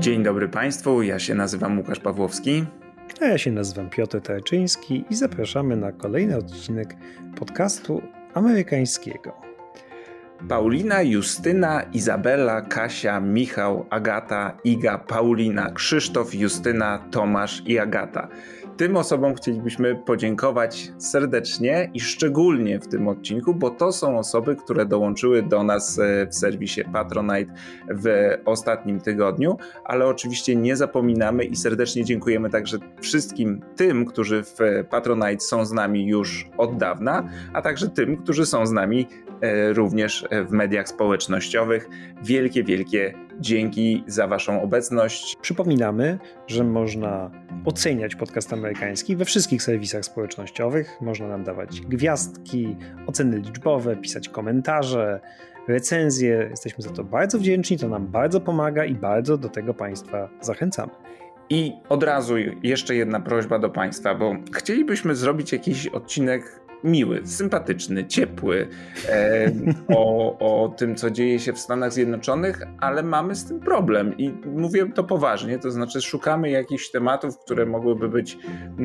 Dzień dobry Państwu, ja się nazywam Łukasz Pawłowski. A ja się nazywam Piotr Tarczyński i zapraszamy na kolejny odcinek podcastu amerykańskiego. Paulina, Justyna, Izabela, Kasia, Michał, Agata, Iga, Paulina, Krzysztof, Justyna, Tomasz i Agata. Tym osobom chcielibyśmy podziękować serdecznie i szczególnie w tym odcinku, bo to są osoby, które dołączyły do nas e, w serwisie Patronite w ostatnim tygodniu, ale oczywiście nie zapominamy i serdecznie dziękujemy także wszystkim tym, którzy w Patronite są z nami już od dawna, a także tym, którzy są z nami e, również w mediach społecznościowych. Wielkie, wielkie dzięki za Waszą obecność. Przypominamy, że można oceniać podcast amerykański we wszystkich serwisach społecznościowych. Można nam dawać gwiazdki, oceny liczbowe, pisać komentarze, recenzje. Jesteśmy za to bardzo wdzięczni, to nam bardzo pomaga i bardzo do tego Państwa zachęcamy. I od razu jeszcze jedna prośba do Państwa, bo chcielibyśmy zrobić jakiś odcinek miły, sympatyczny, ciepły e, o, o tym, co dzieje się w Stanach Zjednoczonych, ale mamy z tym problem i mówię to poważnie, to znaczy szukamy jakichś tematów, które mogłyby być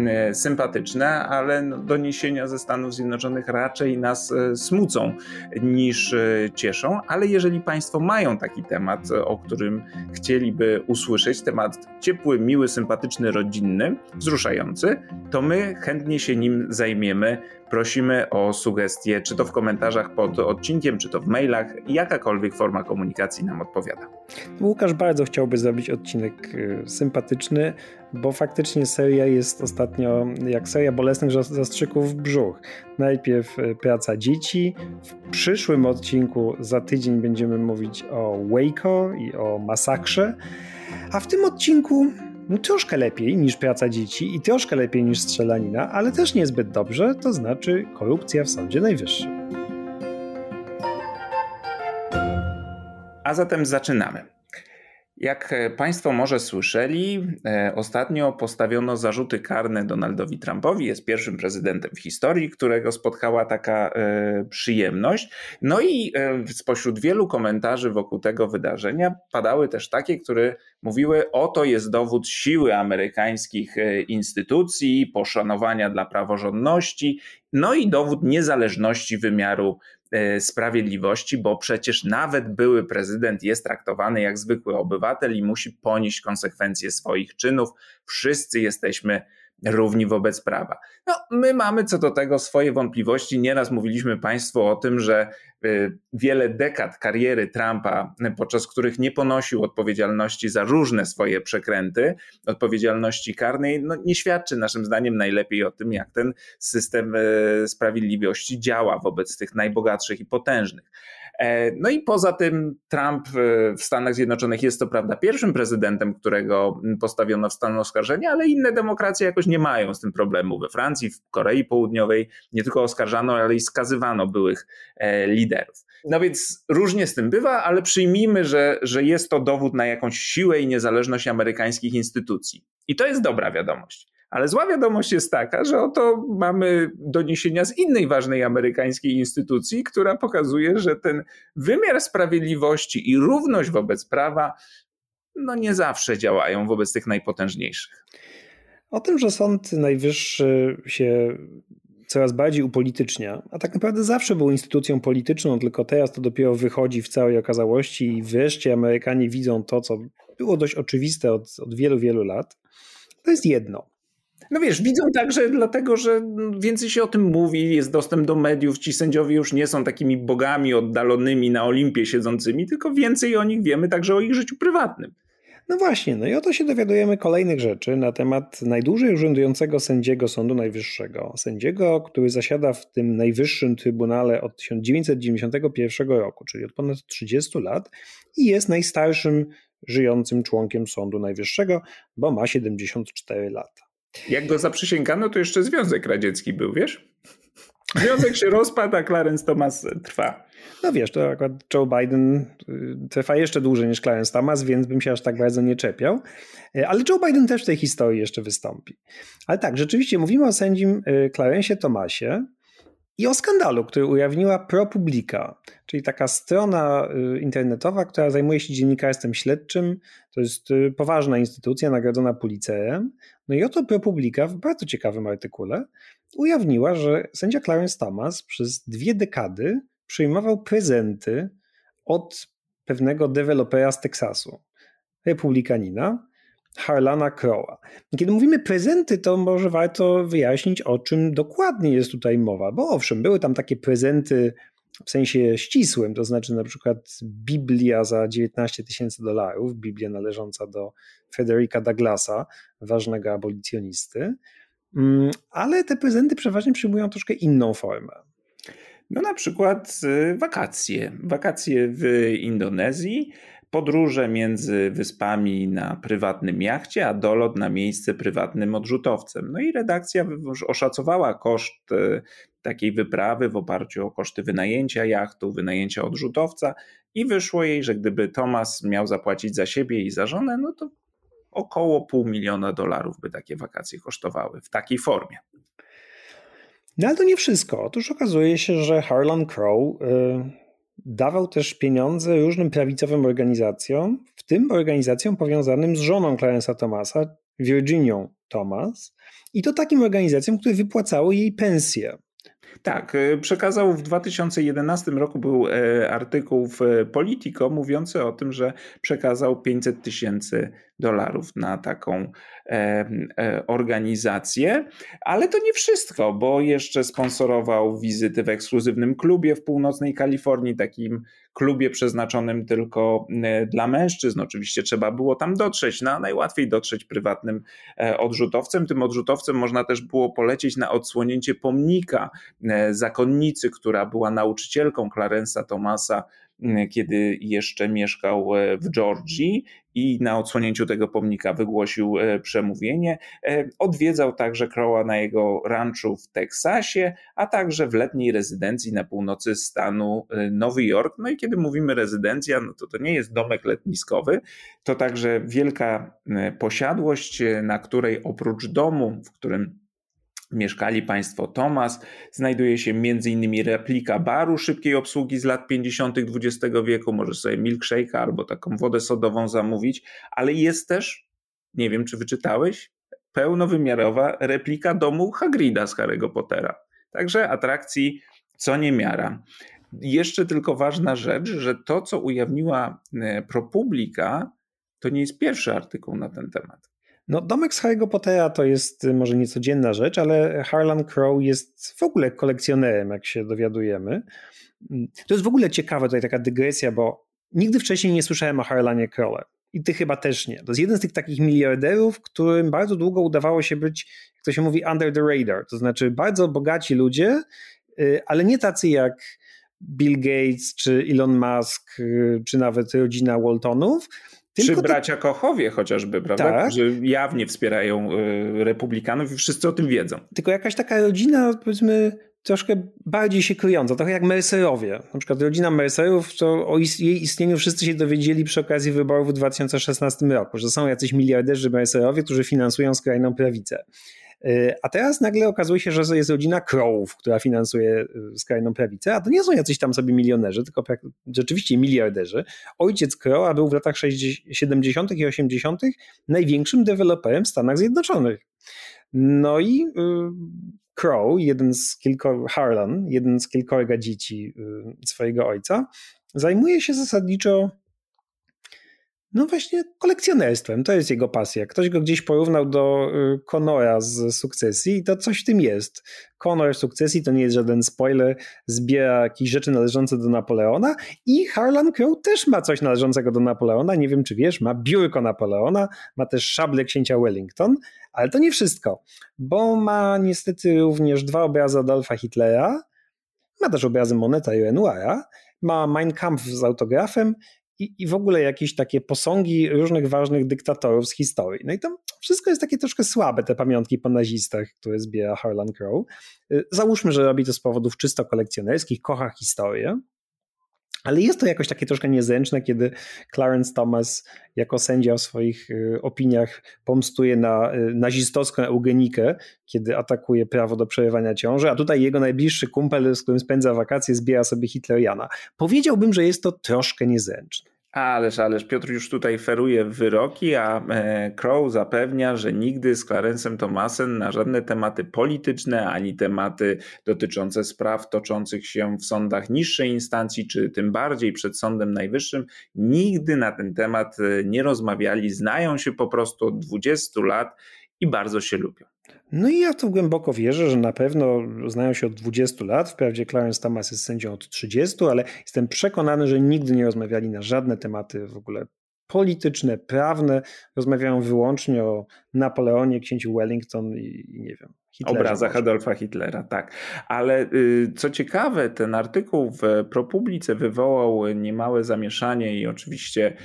e, sympatyczne, ale no, doniesienia ze Stanów Zjednoczonych raczej nas e, smucą niż e, cieszą, ale jeżeli Państwo mają taki temat, o którym chcieliby usłyszeć, temat ciepły, miły, sympatyczny, rodzinny, wzruszający, to my chętnie się nim zajmiemy Prosimy o sugestie, czy to w komentarzach pod odcinkiem, czy to w mailach. Jakakolwiek forma komunikacji nam odpowiada. Łukasz bardzo chciałby zrobić odcinek y, sympatyczny, bo faktycznie seria jest ostatnio jak seria bolesnych zastrzyków w brzuch. Najpierw y, praca dzieci. W przyszłym odcinku za tydzień będziemy mówić o Waco i o masakrze. A w tym odcinku no, troszkę lepiej niż praca dzieci i troszkę lepiej niż strzelanina, ale też niezbyt dobrze, to znaczy korupcja w Sądzie Najwyższym. A zatem zaczynamy. Jak Państwo może słyszeli, e, ostatnio postawiono zarzuty karne Donaldowi Trumpowi. Jest pierwszym prezydentem w historii, którego spotkała taka e, przyjemność. No i e, spośród wielu komentarzy wokół tego wydarzenia padały też takie, które mówiły: Oto jest dowód siły amerykańskich instytucji, poszanowania dla praworządności, no i dowód niezależności wymiaru E, sprawiedliwości, bo przecież nawet były prezydent jest traktowany jak zwykły obywatel i musi ponieść konsekwencje swoich czynów. Wszyscy jesteśmy równi wobec prawa. No, my mamy co do tego swoje wątpliwości. Nieraz mówiliśmy Państwu o tym, że y, wiele dekad kariery Trumpa, podczas których nie ponosił odpowiedzialności za różne swoje przekręty, odpowiedzialności karnej, no, nie świadczy naszym zdaniem najlepiej o tym, jak ten system y, sprawiedliwości działa wobec tych najbogatszych i potężnych. E, no i poza tym Trump e, w Stanach Zjednoczonych jest to prawda pierwszym prezydentem, którego postawiono w stan oskarżenia, ale inne demokracje jakoś nie mają z tym problemu. We Francji, w Korei Południowej nie tylko oskarżano, ale i skazywano byłych e, liderów. No więc różnie z tym bywa, ale przyjmijmy, że, że jest to dowód na jakąś siłę i niezależność amerykańskich instytucji. I to jest dobra wiadomość. Ale zła wiadomość jest taka, że oto mamy doniesienia z innej ważnej amerykańskiej instytucji, która pokazuje, że ten wymiar sprawiedliwości i równość wobec prawa no nie zawsze działają wobec tych najpotężniejszych. O tym, że Sąd Najwyższy się coraz bardziej upolitycznia, a tak naprawdę zawsze był instytucją polityczną, tylko teraz to dopiero wychodzi w całej okazałości i wreszcie Amerykanie widzą to, co było dość oczywiste od, od wielu, wielu lat. To jest jedno. No wiesz, widzą także dlatego, że więcej się o tym mówi, jest dostęp do mediów, ci sędziowie już nie są takimi bogami oddalonymi na Olimpie siedzącymi, tylko więcej o nich wiemy także o ich życiu prywatnym. No właśnie, no i oto się dowiadujemy kolejnych rzeczy na temat najdłużej urzędującego sędziego Sądu Najwyższego. Sędziego, który zasiada w tym najwyższym trybunale od 1991 roku, czyli od ponad 30 lat i jest najstarszym żyjącym członkiem Sądu Najwyższego, bo ma 74 lata. Jak go zaprzysięgano, to jeszcze Związek Radziecki był, wiesz? Związek się rozpadł, a Clarence Thomas trwa. No wiesz, to akurat Joe Biden y, trwa jeszcze dłużej niż Clarence Thomas, więc bym się aż tak bardzo nie czepiał. Y, ale Joe Biden też w tej historii jeszcze wystąpi. Ale tak, rzeczywiście mówimy o sędzim y, Clarence Thomasie, i o skandalu, który ujawniła ProPublica, czyli taka strona y, internetowa, która zajmuje się dziennikarstwem śledczym. To jest y, poważna instytucja nagrodzona Pulitzerem. No i oto ProPublica w bardzo ciekawym artykule ujawniła, że sędzia Clarence Thomas przez dwie dekady przyjmował prezenty od pewnego dewelopera z Teksasu, republikanina, Harlana Crowa. Kiedy mówimy prezenty, to może warto wyjaśnić, o czym dokładnie jest tutaj mowa, bo owszem, były tam takie prezenty w sensie ścisłym, to znaczy na przykład Biblia za 19 tysięcy dolarów, Biblia należąca do Frederica Douglasa, ważnego abolicjonisty, mm, ale te prezenty przeważnie przyjmują troszkę inną formę. No na przykład y, wakacje. Wakacje w Indonezji, podróże między wyspami na prywatnym jachcie, a dolot na miejsce prywatnym odrzutowcem. No i redakcja oszacowała koszt y, takiej wyprawy w oparciu o koszty wynajęcia jachtu, wynajęcia odrzutowca i wyszło jej, że gdyby Thomas miał zapłacić za siebie i za żonę, no to około pół miliona dolarów by takie wakacje kosztowały w takiej formie. No ale to nie wszystko. Otóż okazuje się, że Harlan Crow y, dawał też pieniądze różnym prawicowym organizacjom, w tym organizacjom powiązanym z żoną Clarence'a Thomasa, Virginią Thomas, i to takim organizacjom, które wypłacały jej pensję. Tak, y, przekazał w 2011 roku był e, artykuł w Politico mówiący o tym, że przekazał 500 tysięcy dolarów na taką e, organizację, ale to nie wszystko, bo jeszcze sponsorował wizyty w ekskluzywnym klubie w północnej Kalifornii, takim klubie przeznaczonym tylko e, dla mężczyzn. Oczywiście trzeba było tam dotrzeć, no, najłatwiej dotrzeć prywatnym e, odrzutowcem. Tym odrzutowcem można też było polecieć na odsłonięcie pomnika zakonnicy, która była nauczycielką Clarence'a Thomasa kiedy jeszcze mieszkał e, w Georgii i na odsłonięciu tego pomnika wygłosił e, przemówienie. E, odwiedzał także Crowa na jego ranczu w Teksasie, a także w letniej rezydencji na północy stanu Nowy Jork. No i kiedy mówimy rezydencja, no to to nie jest domek letniskowy, to także wielka posiadłość, na której oprócz domu, w którym mieszkali państwo Thomas. Znajduje się m.in. replika baru szybkiej obsługi z lat 50. XX wieku. Możesz sobie milkshake'a albo taką wodę sodową zamówić, ale jest też, nie wiem czy wyczytałeś, pełnowymiarowa replika domu Hagrida z Harry'ego Pottera. Także atrakcji co niemiara. Jeszcze tylko ważna rzecz, że to, co ujawniła e, ProPublica, to nie jest pierwszy artykuł na ten temat. No, domek z Harry'ego Pottera to jest y, może niecodzienna rzecz, ale Harlan Crow jest w ogóle kolekcjonerem, jak się dowiadujemy. Mm, to jest w ogóle ciekawa tutaj taka dygresja, bo nigdy wcześniej nie słyszałem o Harlanie Crowle. I ty chyba też nie. To jest jeden z tych takich miliarderów, którym bardzo długo udawało się być, jak to się mówi, under the radar. To znaczy bardzo bogaci ludzie, y, ale nie tacy jak Bill Gates, czy Elon Musk, y, czy nawet rodzina Waltonów, tylko Czy bracia Kochowie chociażby, prawda? Tak. Którzy jawnie wspierają y, republikanów i wszyscy o tym wiedzą. Tylko jakaś taka rodzina, powiedzmy, troszkę bardziej się kryjąca, trochę jak Mercerowie. Na przykład rodzina Mercerów, to o jej istnieniu wszyscy się dowiedzieli przy okazji wyborów w 2016 roku, że są jacyś miliarderzy Mercerowie, którzy finansują skrajną prawicę. Y, a teraz nagle okazuje się, że jest rodzina Crowów, która finansuje y, skrajną prawicę, a to nie są jacyś tam sobie milionerzy, tylko rzeczywiście miliarderzy. Ojciec Crowa był w latach 70. i 80. największym deweloperem w Stanach Zjednoczonych. No i y, Crow, jeden z kilku, Harlan, jeden z kilkorga dzieci swojego ojca, zajmuje się zasadniczo no właśnie kolekcjonerstwem, to jest jego pasja. Ktoś go gdzieś porównał do y, Conora z sukcesji i to coś w tym jest. Conor w sukcesji to nie jest żaden spoiler, zbiera jakieś rzeczy należące do Napoleona i Harlan Crow też ma coś należącego do Napoleona. Nie wiem czy wiesz, ma biurko Napoleona, ma też szable księcia Wellington, ale to nie wszystko, bo ma niestety również dwa obrazy Adolfa Hitlera, ma też obrazy Moneta i Renoira, ma Mein Kampf z autografem i, i w ogóle jakieś takie posągi różnych ważnych dyktatorów z historii. No i to wszystko jest takie troszkę słabe, te pamiątki po nazistach, które zbiera Harlan Crow. Y, załóżmy, że robi to z powodów czysto kolekcjonerskich, kocha historię. Ale jest to jakoś takie troszkę niezręczne, kiedy Clarence Thomas jako sędzia w swoich y, opiniach pomstuje na y, nazistowską eugenikę, kiedy atakuje prawo do przerywania ciąży, a tutaj jego najbliższy kumpel, z którym spędza wakacje, zbiera sobie Hitleriana. Powiedziałbym, że jest to troszkę niezręczne. Ależ, ależ Piotr już tutaj feruje wyroki, a e, Crow zapewnia, że nigdy z Clarencem Thomasem na żadne tematy polityczne, ani tematy dotyczące spraw toczących się w sądach niższej instancji, czy tym bardziej przed Sądem Najwyższym, nigdy na ten temat e, nie rozmawiali. Znają się po prostu od 20 lat i bardzo się lubią. No i ja to głęboko wierzę, że na pewno znają się od 20 lat. Wprawdzie Clarence Thomas jest sędzią od 30, ale jestem przekonany, że nigdy nie rozmawiali na żadne tematy w ogóle polityczne, prawne. Rozmawiają wyłącznie o Napoleonie, księciu Wellington i, i nie wiem. Hitlerze Obrazach. Adolfa Hitlera, tak. Ale y, co ciekawe, ten artykuł w ProPublice wywołał niemałe zamieszanie i oczywiście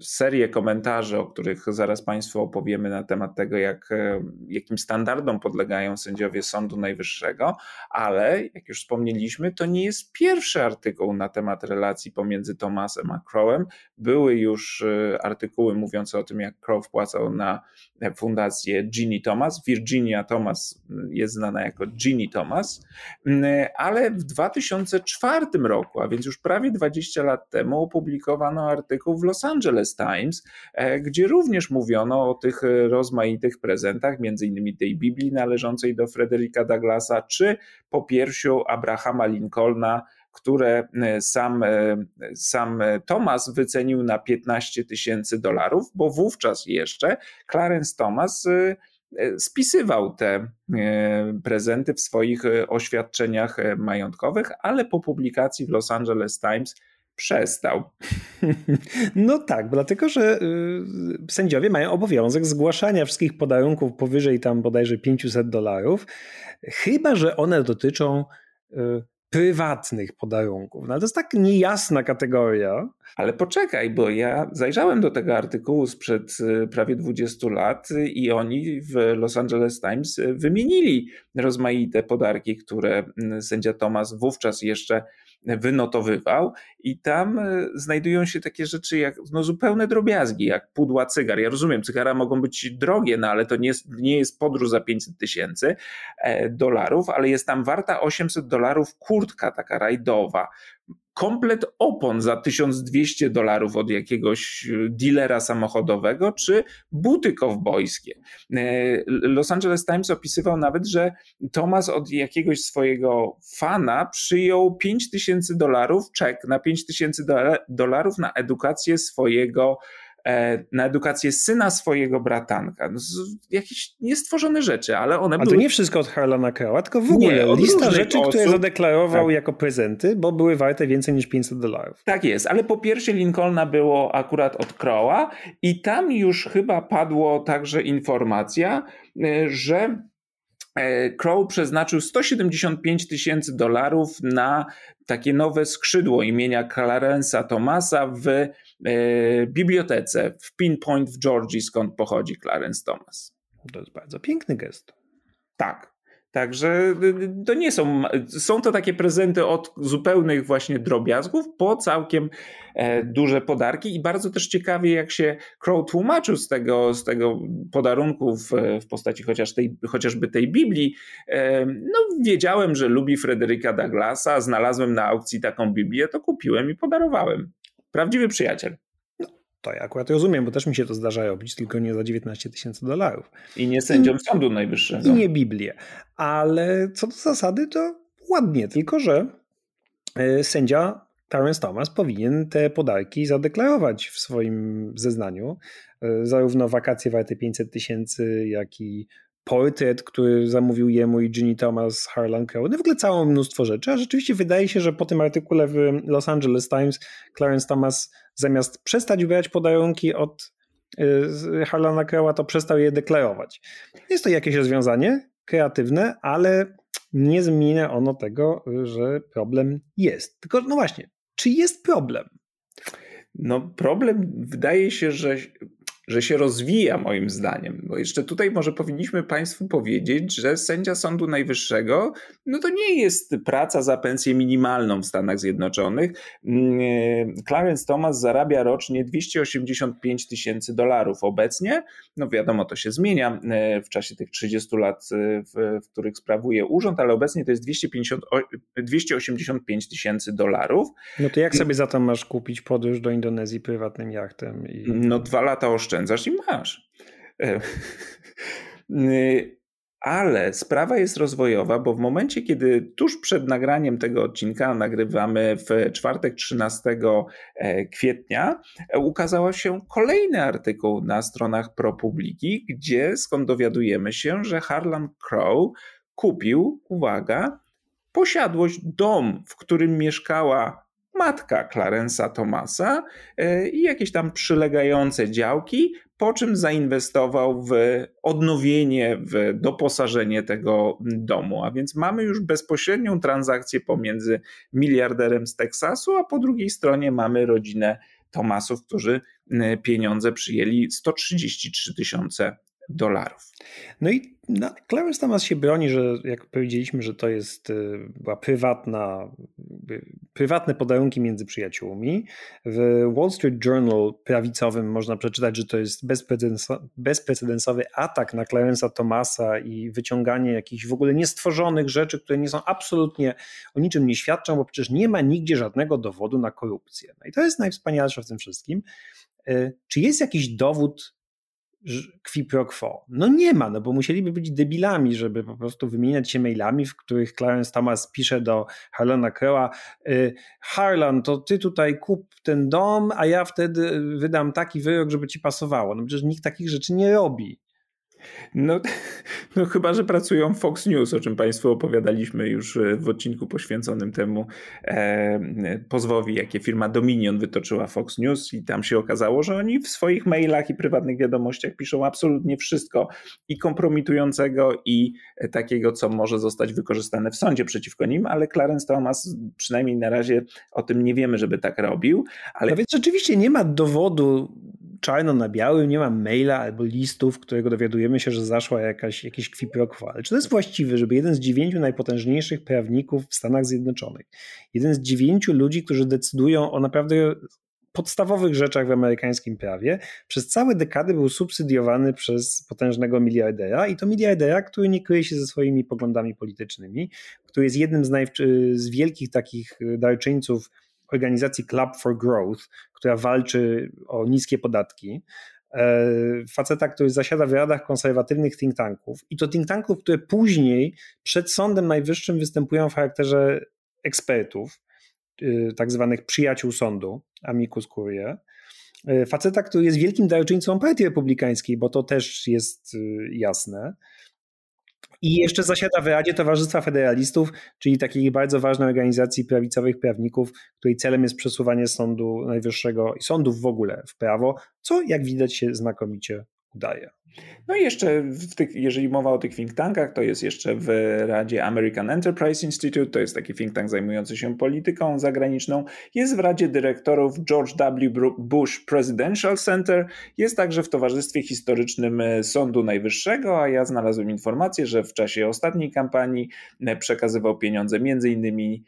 serię komentarzy, o których zaraz Państwu opowiemy na temat tego, jak, e, jakim standardom podlegają sędziowie Sądu Najwyższego, ale jak już wspomnieliśmy, to nie jest pierwszy artykuł na temat relacji pomiędzy Thomasem a Crowem. Były już e, artykuły mówiące o tym, jak Crow wpłacał na fundację Ginny Thomas. Virginia Thomas jest znana jako Ginny Thomas, ale w 2004 roku, a więc już prawie 20 lat temu, opublikowano artykuł w Los Angeles Times, e, gdzie również mówiono o tych e, rozmaitych prezentach, między innymi tej Biblii należącej do Frederica Douglasa, czy popiersiu Abrahama Lincolna, które e, sam, sam Thomas wycenił na 15 tysięcy dolarów, bo wówczas jeszcze Clarence Thomas spisywał te prezenty w swoich oświadczeniach majątkowych, ale po publikacji w Los Angeles Times przestał. No tak, dlatego że y, sędziowie mają obowiązek zgłaszania wszystkich podarunków powyżej tam bodajże 500 dolarów, chyba że one dotyczą y, prywatnych podarunków. No ale to jest tak niejasna kategoria. Ale poczekaj, bo ja zajrzałem do tego artykułu sprzed y, prawie 20 lat i oni w Los Angeles Times wymienili rozmaite podarki, które sędzia Thomas wówczas jeszcze wynotowywał i tam e, znajdują się takie rzeczy jak no, zupełne drobiazgi, jak pudła cygar. Ja rozumiem, cygara mogą być drogie, no ale to nie jest, nie jest podróż za 500 tysięcy e, dolarów, ale jest tam warta 800 dolarów kurtka taka rajdowa komplet opon za 1200 dolarów od jakiegoś e, dealera samochodowego, czy buty kowbojskie. E, Los Angeles Times opisywał nawet, że Thomas od jakiegoś swojego fana przyjął 5000 dolarów, czek na 5000 dolarów na edukację swojego na edukację syna swojego bratanka. No, jakieś niestworzone rzeczy, ale one A były... to nie wszystko od Harlana Crowa, tylko w ogóle nie, lista rzeczy, osób. które zadeklarował tak. jako prezenty, bo były warte więcej niż 500 dolarów. Tak jest, ale po pierwsze Lincolna było akurat od Crowa i tam już chyba padło także informacja, e, że e, Crow przeznaczył 175 tysięcy dolarów na takie nowe skrzydło imienia Clarence'a Thomasa w E, bibliotece w Pinpoint w Georgii, skąd pochodzi Clarence Thomas. To jest bardzo piękny gest. Tak. Także y, to nie są, są to takie prezenty od zupełnych właśnie drobiazgów po całkiem e, duże podarki i bardzo też ciekawie jak się Crow tłumaczył z tego, z tego podarunku w, w postaci chociaż tej, chociażby tej Biblii. E, no wiedziałem, że lubi Frederica Douglasa, znalazłem na aukcji taką Biblię, to kupiłem i podarowałem. Prawdziwy przyjaciel. No, to ja akurat rozumiem, bo też mi się to zdarza robić, tylko nie za 19 tysięcy dolarów. I nie sędziom I, Sądu Najwyższego. I nie Biblię. Ale co do zasady, to ładnie, tylko że e, sędzia Terence Thomas powinien te podarki zadeklarować w swoim zeznaniu. E, zarówno wakacje warte 500 tysięcy, jak i portret, który zamówił jemu i Ginny Thomas Harlan Crow. No w ogóle całe mnóstwo rzeczy, a rzeczywiście wydaje się, że po tym artykule w Los Angeles Times Clarence Thomas zamiast przestać ubierać podarunki od y, Harlana Crowa, to przestał je deklarować. Jest to jakieś rozwiązanie kreatywne, ale nie zmienia ono tego, że problem jest. Tylko no właśnie, czy jest problem? No problem wydaje się, że że się rozwija moim zdaniem, bo jeszcze tutaj może powinniśmy Państwu powiedzieć, że sędzia Sądu Najwyższego, no to nie jest praca za pensję minimalną w Stanach Zjednoczonych. Mm, Clarence Thomas zarabia rocznie 285 tysięcy dolarów obecnie, no wiadomo, to się zmienia e, w czasie tych 30 lat, e, w, w których sprawuje urząd, ale obecnie to jest 250, 285 tysięcy dolarów. No to jak sobie za to masz kupić podróż do Indonezji prywatnym jachtem? I... No dwa lata oszczędzasz i masz. E, ale sprawa jest rozwojowa, bo w momencie, kiedy tuż przed nagraniem tego odcinka, nagrywamy w czwartek 13 e, kwietnia, e, ukazał się kolejny artykuł na stronach ProPubliki, gdzie skąd dowiadujemy się, że Harlan Crow kupił, uwaga, posiadłość dom, w którym mieszkała matka Clarensa Thomasa e, i jakieś tam przylegające działki, po czym zainwestował w odnowienie, w doposażenie tego domu. A więc mamy już bezpośrednią transakcję pomiędzy miliarderem z Teksasu, a po drugiej stronie mamy rodzinę Thomasów, którzy pieniądze przyjęli 133 tysiące dolarów. No i no, Clarence Thomas się broni, że jak powiedzieliśmy, że to jest y, była prywatna, prywatne podarunki między przyjaciółmi. W Wall Street Journal prawicowym można przeczytać, że to jest bezprecedensowy atak na Clarence'a Thomasa i wyciąganie jakichś w ogóle niestworzonych rzeczy, które nie są absolutnie o niczym nie świadczą, bo przecież nie ma nigdzie żadnego dowodu na korupcję. No i to jest najwspanialsze w tym wszystkim. Y, czy jest jakiś dowód qui pro quo. No nie ma, no bo musieliby być debilami, żeby po prostu wymieniać się mailami, w których Clarence Thomas pisze do Harlana Crowa y, Harlan, to ty tutaj kup ten dom, a ja wtedy wydam taki wyrok, żeby ci pasowało. No przecież nikt takich rzeczy nie robi. No, no chyba, że pracują w Fox News, o czym Państwu opowiadaliśmy już e, w odcinku poświęconym temu e, pozwowi, jakie firma Dominion wytoczyła Fox News i tam się okazało, że oni w swoich mailach i prywatnych wiadomościach piszą absolutnie wszystko i kompromitującego i takiego, co może zostać wykorzystane w sądzie przeciwko nim, ale Clarence Thomas przynajmniej na razie o tym nie wiemy, żeby tak robił. Ale... No więc rzeczywiście nie ma dowodu czarno na białym, nie ma maila albo listów, którego dowiadujemy się, że zaszła jakaś, jakieś kwiprokwo. Ale czy to jest właściwe, żeby jeden z dziewięciu najpotężniejszych prawników w Stanach Zjednoczonych, jeden z dziewięciu ludzi, którzy decydują o naprawdę podstawowych rzeczach w amerykańskim prawie, przez całe dekady był subsydiowany przez potężnego miliardera i to miliardera, który nie kryje się ze swoimi poglądami politycznymi, który jest jednym z, najw- z wielkich takich darczyńców organizacji Club for Growth, która walczy o niskie podatki. E, faceta, który zasiada w radach konserwatywnych think tanków i to think tanków, które później przed Sądem Najwyższym występują w charakterze ekspertów, y, tak zwanych przyjaciół sądu, amicus curiae. E, faceta, który jest wielkim darczyńcą partii republikańskiej, bo to też jest jasne. I jeszcze zasiada w Radzie Towarzystwa Federalistów, czyli takiej bardzo ważnej organizacji prawicowych prawników, której celem jest przesuwanie Sądu Najwyższego i sądów w ogóle w prawo, co jak widać się znakomicie udaje. No i jeszcze, tych, jeżeli mowa o tych think tankach, to jest jeszcze w Radzie American Enterprise Institute, to jest taki think tank zajmujący się polityką zagraniczną. Jest w Radzie Dyrektorów George W. Bush Presidential Center. Jest także w Towarzystwie Historycznym Sądu Najwyższego, a ja znalazłem informację, że w czasie ostatniej kampanii przekazywał pieniądze między innymi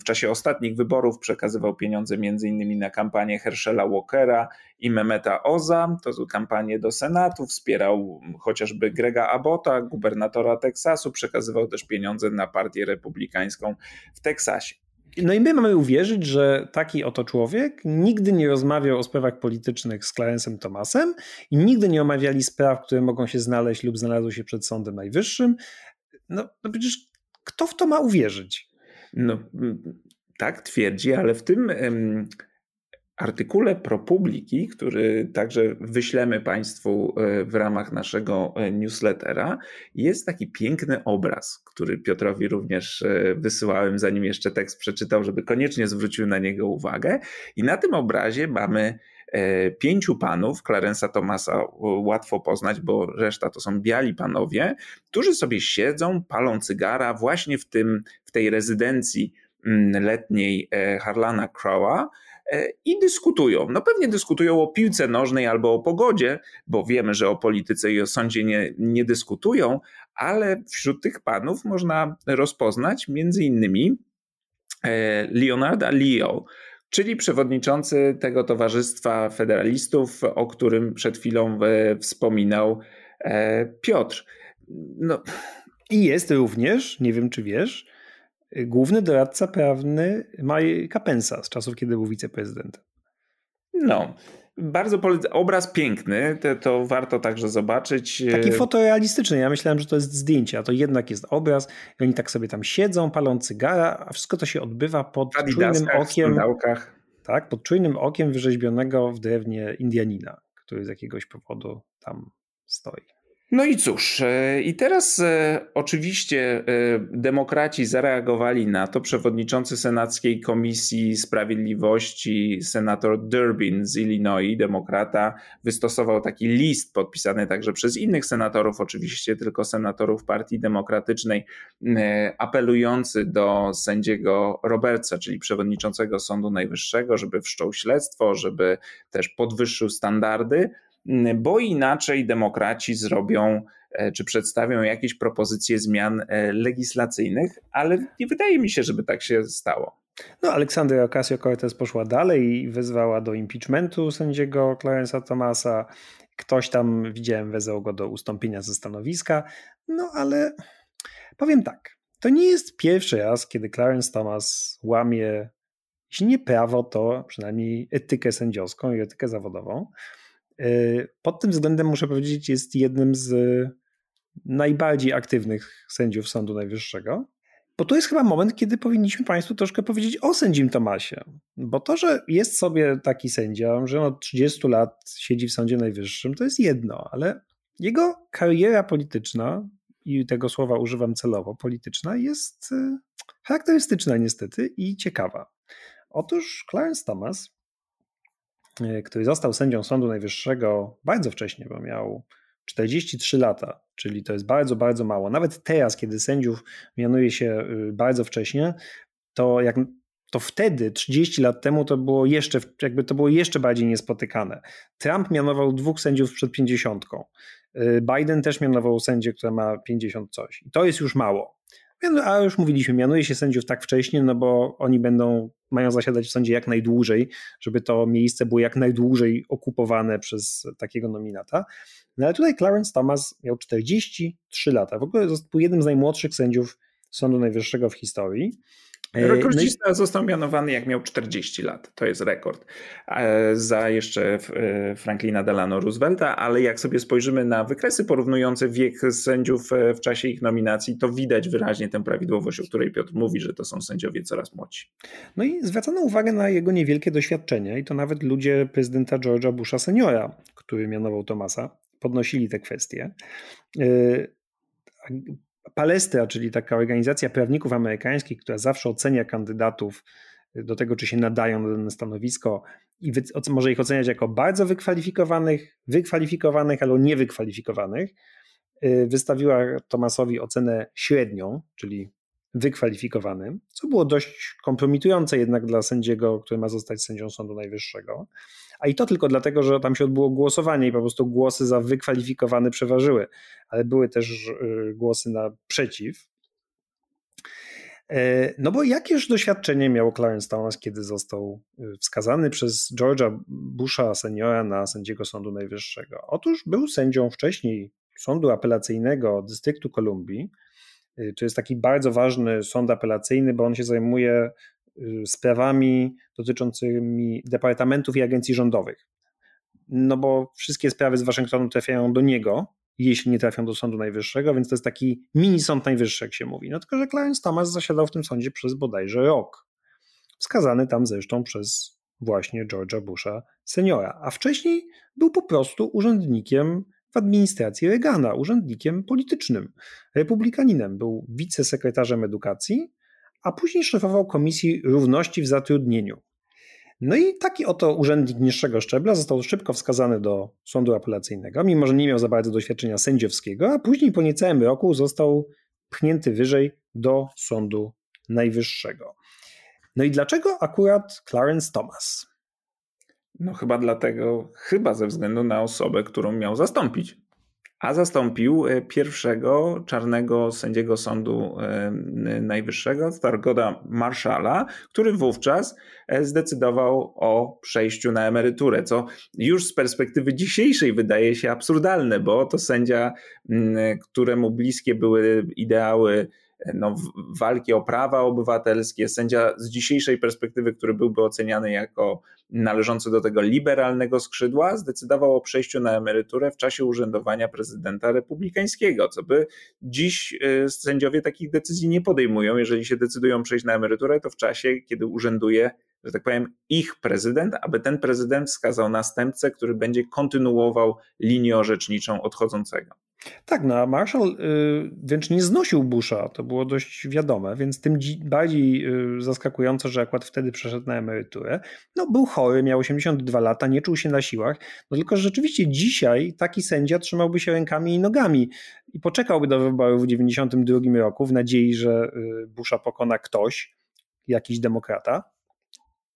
w czasie ostatnich wyborów przekazywał pieniądze m.in. na kampanię Herschela Walkera i Memeta Oza, to są kampanie do Senatu, wspierał chociażby Grega Abota, gubernatora Teksasu, przekazywał też pieniądze na partię republikańską w Teksasie. No i my mamy uwierzyć, że taki oto człowiek nigdy nie rozmawiał o sprawach politycznych z Clarence'em Thomasem i nigdy nie omawiali spraw, które mogą się znaleźć lub znalazły się przed Sądem Najwyższym. No, no przecież kto w to ma uwierzyć? No, tak twierdzi, ale w tym artykule ProPubliki, który także wyślemy Państwu e, w ramach naszego e, newslettera, jest taki piękny obraz, który Piotrowi również e, wysyłałem, zanim jeszcze tekst przeczytał, żeby koniecznie zwrócił na niego uwagę. I na tym obrazie mamy pięciu panów, Clarence'a Thomasa łatwo poznać, bo reszta to są biali panowie, którzy sobie siedzą, palą cygara właśnie w, tym, w tej rezydencji mm, letniej Harlana Crowa i dyskutują. No pewnie dyskutują o piłce nożnej albo o pogodzie, bo wiemy, że o polityce i o sądzie nie, nie dyskutują, ale wśród tych panów można rozpoznać między innymi Leonarda Leo, czyli przewodniczący tego Towarzystwa Federalistów, o którym przed chwilą e, wspominał e, Piotr. No. I jest również, nie wiem czy wiesz, główny doradca prawny Mike Pensa z czasów, kiedy był wiceprezydentem. No, bardzo obraz piękny, to, to, warto także zobaczyć. Taki fotorealistyczny. Ja myślałem, że to jest zdjęcie, a to jednak jest obraz. I oni tak sobie tam siedzą, palą cygara, a wszystko to się odbywa pod czujnym okiem. Tak, pod czujnym okiem wyrzeźbionego w drewnie Indianina, który z jakiegoś powodu tam stoi. No i cóż, e, i teraz e, oczywiście e, demokraci zareagowali na to. Przewodniczący Senackiej Komisji Sprawiedliwości, senator Durbin z Illinois, demokrata, wystosował taki list podpisany także przez innych senatorów, oczywiście tylko senatorów Partii Demokratycznej, apelujący do sędziego Robertsa, czyli przewodniczącego Sądu Najwyższego, żeby wszczął śledztwo, żeby też podwyższył standardy bo inaczej demokraci zrobią e, czy przedstawią jakieś propozycje zmian e, legislacyjnych, ale nie wydaje mi się, żeby tak się stało. No, Aleksandra Ocasio-Cortez poszła dalej i wezwała do impeachmentu sędziego Clarence'a Thomasa. Ktoś tam, widziałem, wezwał go do ustąpienia ze stanowiska. No, ale powiem tak. To nie jest pierwszy raz, kiedy Clarence Thomas łamie, jeśli nie prawo, to przynajmniej etykę sędziowską i etykę zawodową. E, pod tym względem muszę powiedzieć, jest jednym z najbardziej aktywnych sędziów Sądu Najwyższego. Bo to jest chyba moment, kiedy powinniśmy Państwu troszkę powiedzieć o sędzim Tomasie. Bo to, że jest sobie taki sędzia, że od 30 lat siedzi w Sądzie Najwyższym, to jest jedno, ale jego kariera polityczna, i tego słowa używam celowo, polityczna, jest e, charakterystyczna niestety i ciekawa. Otóż Clarence Thomas E, który został sędzią Sądu Najwyższego bardzo wcześnie, bo miał 43 lata, czyli to jest bardzo, bardzo mało. Nawet teraz, kiedy sędziów mianuje się y, bardzo wcześnie, to jak to wtedy, 30 lat temu, to było jeszcze, jakby to było jeszcze bardziej niespotykane. Trump mianował dwóch sędziów przed 50. Y, Biden też mianował sędzię, która ma 50 coś. I to jest już mało. A już mówiliśmy, mianuje się sędziów tak wcześnie, no bo oni będą, mają zasiadać w sądzie jak najdłużej, żeby to miejsce było jak najdłużej okupowane przez takiego nominata. No ale tutaj Clarence Thomas miał 43 lata. W ogóle był jednym z najmłodszych sędziów Sądu Najwyższego w historii. E, Rekordzista no został mianowany jak miał 40 lat. To jest rekord. E, za jeszcze e, Franklina Delano Roosevelta, ale jak sobie spojrzymy na wykresy porównujące wiek sędziów w czasie ich nominacji, to widać wyraźnie tę prawidłowość, o której Piotr mówi, że to są sędziowie coraz młodsi. No i zwracano uwagę na jego niewielkie doświadczenie i to nawet ludzie prezydenta George'a Busha seniora, który mianował Tomasa, podnosili te kwestie. Palestra, czyli taka organizacja prawników amerykańskich, która zawsze ocenia kandydatów do tego, czy się nadają na dane stanowisko i może ich oceniać jako bardzo wykwalifikowanych, wykwalifikowanych albo niewykwalifikowanych, y, wystawiła Tomasowi ocenę średnią, czyli wykwalifikowanym, co było dość kompromitujące jednak dla sędziego, który ma zostać sędzią Sądu Najwyższego. A i to tylko dlatego, że tam się odbyło głosowanie i po prostu głosy za wykwalifikowany przeważyły, ale były też y, głosy na przeciw. E, no bo jakież doświadczenie miał Clarence Thomas, kiedy został y, wskazany przez George'a Busha seniora na sędziego Sądu Najwyższego? Otóż był sędzią wcześniej Sądu Apelacyjnego Dystryktu Kolumbii, Y, to jest taki bardzo ważny sąd apelacyjny, bo on się zajmuje sprawami dotyczącymi departamentów i agencji rządowych. No bo wszystkie sprawy z Waszyngtonu trafiają do niego, jeśli nie trafią do Sądu Najwyższego, więc to jest taki mini Sąd Najwyższy, jak się mówi. No tylko, że Clarence Thomas zasiadał w tym sądzie przez bodajże rok. Wskazany tam zresztą przez właśnie George'a Busha seniora, a wcześniej był po prostu urzędnikiem w administracji Reagana, urzędnikiem politycznym, republikaninem. Był wicesekretarzem edukacji, a później szefował Komisji Równości w Zatrudnieniu. No i taki oto urzędnik niższego szczebla został szybko wskazany do sądu apelacyjnego, mimo że nie miał za bardzo doświadczenia sędziowskiego, a później po niecałym roku został pchnięty wyżej do sądu najwyższego. No i dlaczego akurat Clarence Thomas? No chyba dlatego, chyba ze względu na osobę, którą miał zastąpić a zastąpił e, pierwszego czarnego sędziego Sądu e, Najwyższego, Stargoda Marszala, który wówczas e, zdecydował o przejściu na emeryturę, co już z perspektywy dzisiejszej wydaje się absurdalne, bo to sędzia, któremu bliskie były ideały no, walki o prawa obywatelskie, sędzia z dzisiejszej perspektywy, który byłby oceniany jako należący do tego liberalnego skrzydła, zdecydował o przejściu na emeryturę w czasie urzędowania prezydenta republikańskiego, co by dziś y, sędziowie takich decyzji nie podejmują. Jeżeli się decydują przejść na emeryturę, to w czasie, kiedy urzęduje że tak powiem, ich prezydent, aby ten prezydent wskazał następcę, który będzie kontynuował linię orzeczniczą odchodzącego. Tak, no a Marshall y, wręcz nie znosił Busha, to było dość wiadome, więc tym bardziej y, zaskakujące, że akurat wtedy przeszedł na emeryturę. No był chory, miał 82 lata, nie czuł się na siłach, no tylko rzeczywiście dzisiaj taki sędzia trzymałby się rękami i nogami i poczekałby do wyborów w 92 roku w nadziei, że y, Busha pokona ktoś, jakiś demokrata,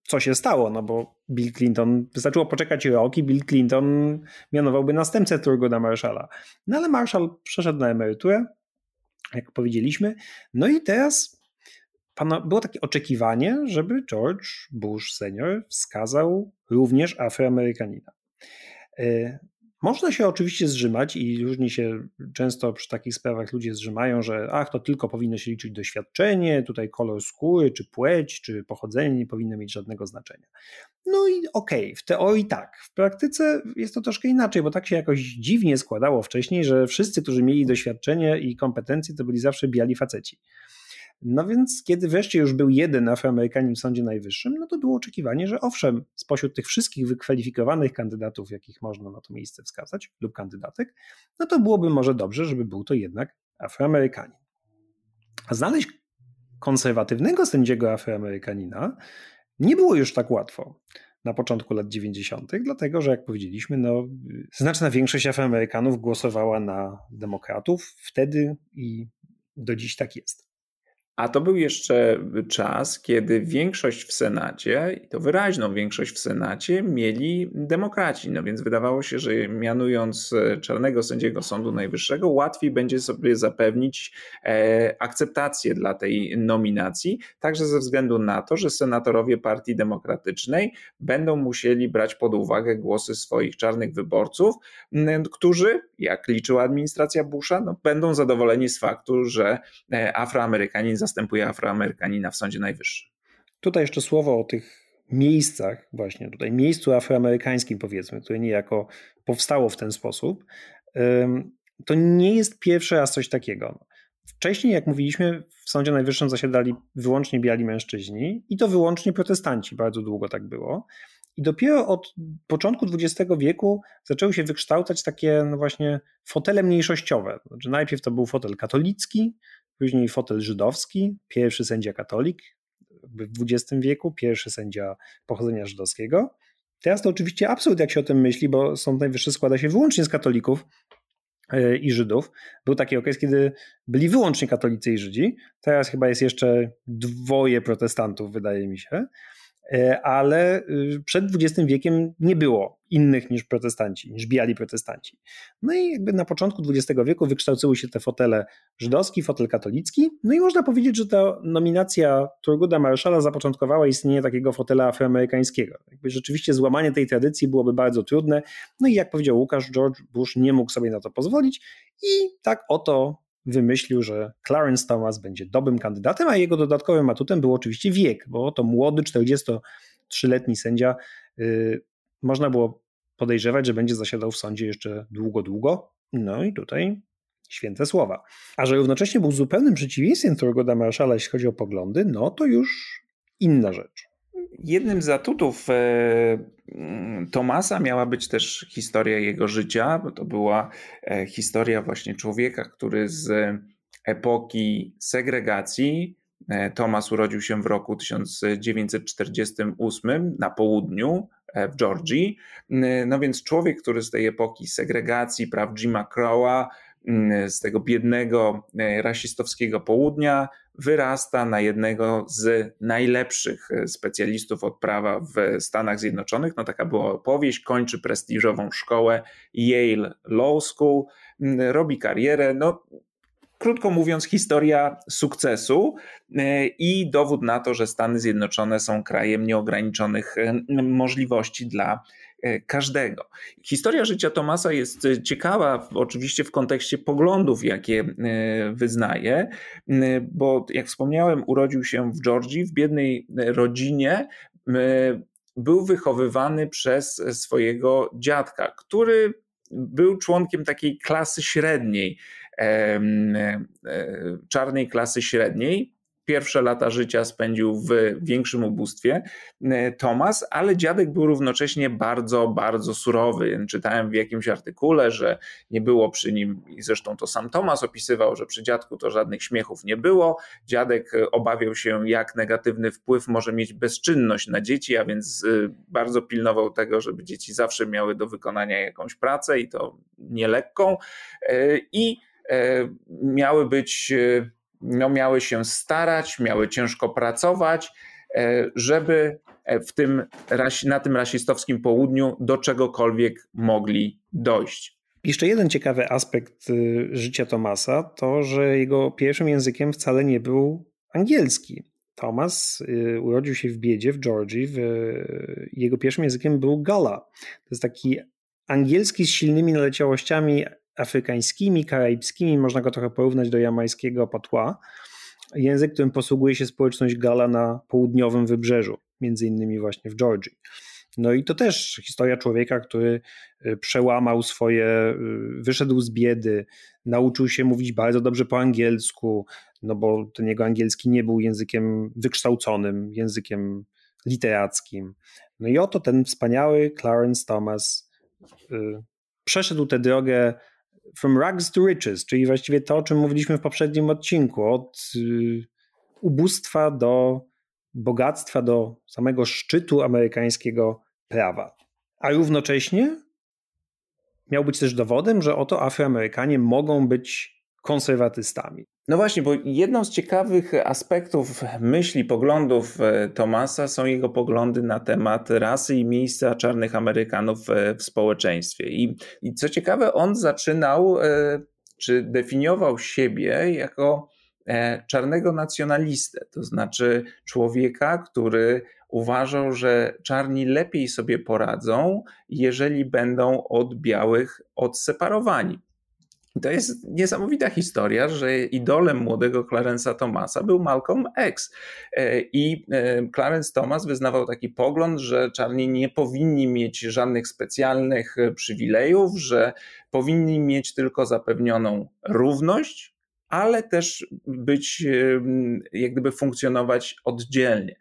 co się stało, no bo Bill Clinton, wystarczyło poczekać rok i Bill Clinton mianowałby następcę Thurgooda Marshalla. No ale Marshall przeszedł na emeryturę, jak powiedzieliśmy, no i teraz było takie oczekiwanie, żeby George Bush senior wskazał również Afroamerykanina. Można się oczywiście zrzymać i różni się często przy takich sprawach ludzie zrzymają, że ach, to tylko powinno się liczyć doświadczenie, tutaj kolor skóry, czy płeć, czy pochodzenie nie powinno mieć żadnego znaczenia. No i okej, okay, w teorii tak, w praktyce jest to troszkę inaczej, bo tak się jakoś dziwnie składało wcześniej, że wszyscy, którzy mieli doświadczenie i kompetencje, to byli zawsze biali faceci. No więc, kiedy wreszcie już był jeden Afroamerykanin w Sądzie Najwyższym, no to było oczekiwanie, że owszem, spośród tych wszystkich wykwalifikowanych kandydatów, jakich można na to miejsce wskazać, lub kandydatek, no to byłoby może dobrze, żeby był to jednak Afroamerykanin. A znaleźć konserwatywnego sędziego Afroamerykanina nie było już tak łatwo na początku lat 90., dlatego że, jak powiedzieliśmy, no, znaczna większość Afroamerykanów głosowała na demokratów wtedy i do dziś tak jest. A to był jeszcze czas, kiedy większość w Senacie, i to wyraźną większość w Senacie, mieli demokraci. No więc wydawało się, że mianując e, czarnego sędziego Sądu Najwyższego, łatwiej będzie sobie zapewnić e, akceptację dla tej nominacji, także ze względu na to, że senatorowie Partii Demokratycznej będą musieli brać pod uwagę głosy swoich czarnych wyborców, którzy, jak liczyła administracja Busha, no, będą zadowoleni z faktu, że e, Afroamerykanin zastępuje Afroamerykanina w Sądzie Najwyższym. Tutaj jeszcze słowo o tych miejscach, właśnie tutaj miejscu afroamerykańskim, powiedzmy, które niejako powstało w ten sposób. To nie jest pierwszy raz coś takiego. Wcześniej, jak mówiliśmy, w Sądzie Najwyższym zasiadali wyłącznie biali mężczyźni i to wyłącznie protestanci, bardzo długo tak było. I dopiero od początku XX wieku zaczęły się wykształcać takie, no właśnie, fotele mniejszościowe. Znaczy najpierw to był fotel katolicki, później fotel żydowski, pierwszy sędzia katolik w XX wieku, pierwszy sędzia pochodzenia żydowskiego. Teraz to oczywiście absurd, jak się o tym myśli, bo Sąd Najwyższy składa się wyłącznie z katolików e, i Żydów. Był taki okres, kiedy byli wyłącznie katolicy i Żydzi. Teraz chyba jest jeszcze dwoje protestantów, wydaje mi się. E, ale y, przed XX wiekiem nie było innych niż protestanci, niż biali protestanci. No i jakby na początku XX wieku wykształciły się te fotele żydowski, fotel katolicki, no i można powiedzieć, że ta nominacja Turguda Marszala zapoczątkowała istnienie takiego fotela afroamerykańskiego. Jakby rzeczywiście złamanie tej tradycji byłoby bardzo trudne, no i jak powiedział Łukasz, George Bush nie mógł sobie na to pozwolić i tak oto wymyślił, że Clarence Thomas będzie dobrym kandydatem, a jego dodatkowym atutem był oczywiście wiek, bo to młody 43-letni sędzia. Yy, można było podejrzewać, że będzie zasiadał w sądzie jeszcze długo, długo. No i tutaj święte słowa. A że równocześnie był zupełnym przeciwieństwem Thurgoda Marszala, jeśli chodzi o poglądy, no to już inna rzecz. Jednym z atutów e, Tomasa miała być też historia jego życia, bo to była e, historia właśnie człowieka, który z epoki segregacji. E, Tomas urodził się w roku 1948 na południu w Georgii. No więc człowiek, który z tej epoki segregacji, praw Jima Crowa, mm, z tego biednego rasistowskiego południa wyrasta na jednego z najlepszych specjalistów od prawa w Stanach Zjednoczonych. No taka była opowieść, kończy prestiżową szkołę Yale Law School, mm, robi karierę. No, Krótko mówiąc, historia sukcesu e, i dowód na to, że Stany Zjednoczone są krajem nieograniczonych e, możliwości dla e, każdego. Historia życia Tomasa jest ciekawa, oczywiście w kontekście poglądów, jakie wyznaje, bo jak wspomniałem, urodził się w Georgii, w biednej rodzinie. Był wychowywany przez swojego dziadka, który był członkiem takiej klasy średniej E, czarnej klasy średniej. Pierwsze lata życia spędził w większym ubóstwie e, Tomas, ale dziadek był równocześnie bardzo, bardzo surowy. Czytałem w jakimś artykule, że nie było przy nim, i zresztą to sam Tomas opisywał, że przy dziadku to żadnych śmiechów nie było. Dziadek obawiał się, jak negatywny wpływ może mieć bezczynność na dzieci, a więc e, bardzo pilnował tego, żeby dzieci zawsze miały do wykonania jakąś pracę i to nielekką. I E, miały być, e, no miały się starać, miały ciężko pracować, e, żeby w tym, na tym rasistowskim południu do czegokolwiek mogli dojść. Jeszcze jeden ciekawy aspekt y, życia Tomasa to, że jego pierwszym językiem wcale nie był angielski. Thomas y, urodził się w biedzie w Georgii. Jego pierwszym językiem był Gala. To jest taki angielski z silnymi naleciałościami afrykańskimi, karaibskimi, można go trochę porównać do jamańskiego patła. Język, którym posługuje się społeczność Gala na południowym wybrzeżu, między innymi właśnie w Georgii. No i to też historia człowieka, który y, przełamał swoje, y, wyszedł z biedy, nauczył się mówić bardzo dobrze po angielsku, no bo ten jego angielski nie był językiem wykształconym, językiem literackim. No i oto ten wspaniały Clarence Thomas y, przeszedł tę drogę from rags to riches, czyli właściwie to, o czym mówiliśmy w poprzednim odcinku, od y, ubóstwa do bogactwa, do samego szczytu amerykańskiego prawa. A równocześnie miał być też dowodem, że oto Afroamerykanie mogą być konserwatystami. No właśnie, bo jedną z ciekawych aspektów myśli, poglądów e, Tomasa są jego poglądy na temat rasy i miejsca czarnych Amerykanów e, w społeczeństwie. I, i co ciekawe, on zaczynał, e, czy definiował siebie jako czarnego nacjonalistę, to znaczy człowieka, który uważał, że czarni lepiej sobie poradzą, jeżeli będą od białych odseparowani. To jest niesamowita historia, że idolem młodego Clarence'a Thomasa był Malcolm X. E, I e, Clarence Thomas wyznawał taki pogląd, że czarni nie powinni mieć żadnych specjalnych przywilejów, że powinni mieć tylko zapewnioną równość, ale też być, e, jak gdyby funkcjonować oddzielnie.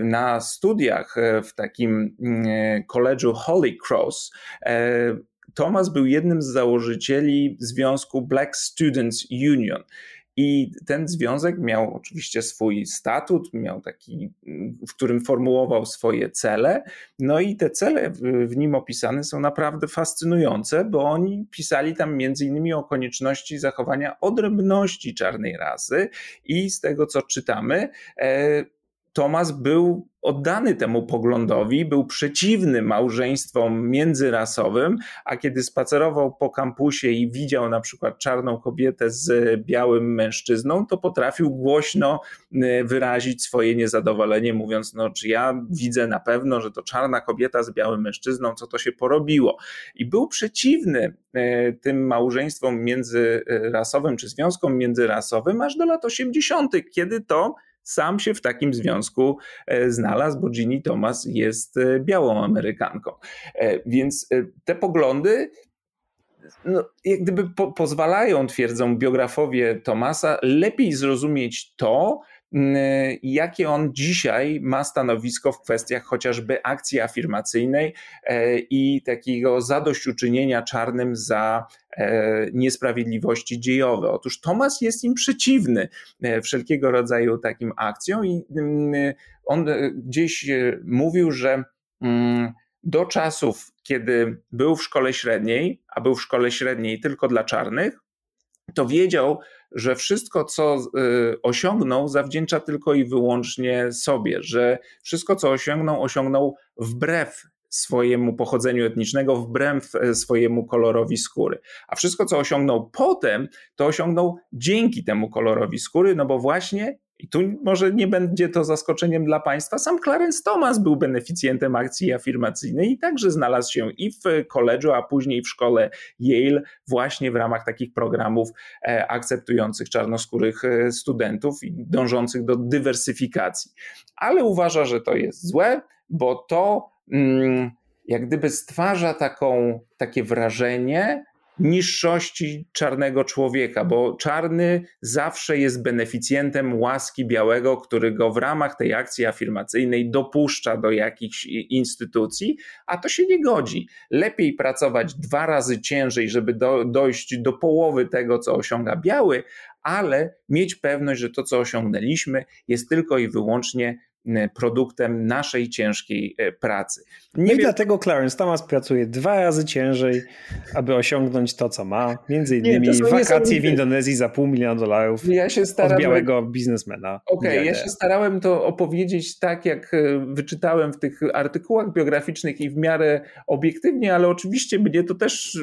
Na studiach w takim koledżu Holy Cross Thomas był jednym z założycieli związku Black Students Union. I ten związek miał oczywiście swój statut, miał taki, w którym formułował swoje cele. No i te cele w nim opisane są naprawdę fascynujące, bo oni pisali tam między innymi o konieczności zachowania odrębności czarnej rasy i z tego co czytamy, Thomas był oddany temu poglądowi, był przeciwny małżeństwom międzyrasowym, a kiedy spacerował po kampusie i widział na przykład czarną kobietę z białym mężczyzną, to potrafił głośno y, wyrazić swoje niezadowolenie, mówiąc: No, czy ja widzę na pewno, że to czarna kobieta z białym mężczyzną, co to się porobiło. I był przeciwny y, tym małżeństwom międzyrasowym czy związkom międzyrasowym aż do lat 80., kiedy to sam się w takim związku e, znalazł, bo Ginny Thomas jest e, białą Amerykanką. E, więc te poglądy no, jak gdyby po, pozwalają, twierdzą biografowie Tomasa, lepiej zrozumieć to, jakie on dzisiaj ma stanowisko w kwestiach chociażby akcji afirmacyjnej i takiego zadośćuczynienia czarnym za E, niesprawiedliwości dziejowe. Otóż Tomas jest im przeciwny e, wszelkiego rodzaju takim akcjom i mm, on e, gdzieś mówił, że mm, do czasów, kiedy był w szkole średniej, a był w szkole średniej tylko dla czarnych, to wiedział, że wszystko, co y, osiągnął, zawdzięcza tylko i wyłącznie sobie, że wszystko, co osiągnął, osiągnął wbrew swojemu pochodzeniu etnicznego, wbrew e, swojemu kolorowi skóry. A wszystko, co osiągnął potem, to osiągnął dzięki temu kolorowi skóry, no bo właśnie i tu może nie będzie to zaskoczeniem dla Państwa. Sam Clarence Thomas był beneficjentem akcji afirmacyjnej i także znalazł się i w koledżu, a później w szkole Yale, właśnie w ramach takich programów e, akceptujących czarnoskórych e, studentów i dążących do dywersyfikacji. Ale uważa, że to jest złe, bo to mm, jak gdyby stwarza taką, takie wrażenie, niższości czarnego człowieka, bo czarny zawsze jest beneficjentem łaski białego, który go w ramach tej akcji afirmacyjnej dopuszcza do jakichś instytucji, a to się nie godzi. Lepiej pracować dwa razy ciężej, żeby do, dojść do połowy tego, co osiąga biały, ale mieć pewność, że to, co osiągnęliśmy, jest tylko i wyłącznie produktem naszej ciężkiej e, pracy. Nie no i wiem... dlatego Clarence Thomas pracuje dwa razy ciężej, aby osiągnąć to, co ma. Między innymi Nie, wakacje w Indonezji za pół miliona dolarów ja się starałem... od białego biznesmena. Okej, okay, ja się starałem to opowiedzieć tak, jak e, wyczytałem w tych artykułach biograficznych i w miarę obiektywnie, ale oczywiście mnie to też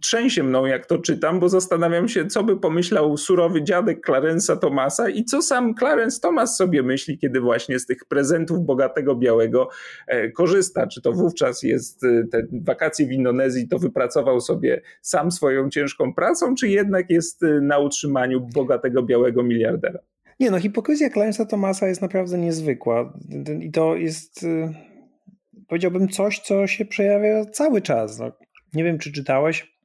trzęsie mną, jak to czytam, bo zastanawiam się, co by pomyślał surowy dziadek Clarence'a Thomasa i co sam Clarence Thomas sobie myśli, kiedy właśnie z tych prezentów bogatego białego e, korzysta. Czy to wówczas jest e, te wakacje w Indonezji, to wypracował sobie sam swoją ciężką pracą, czy jednak jest e, na utrzymaniu bogatego białego miliardera? Nie, no hipokryzja Clarence'a Thomasa jest naprawdę niezwykła i to jest powiedziałbym coś, co się przejawia cały czas. No, nie wiem, czy czytałeś,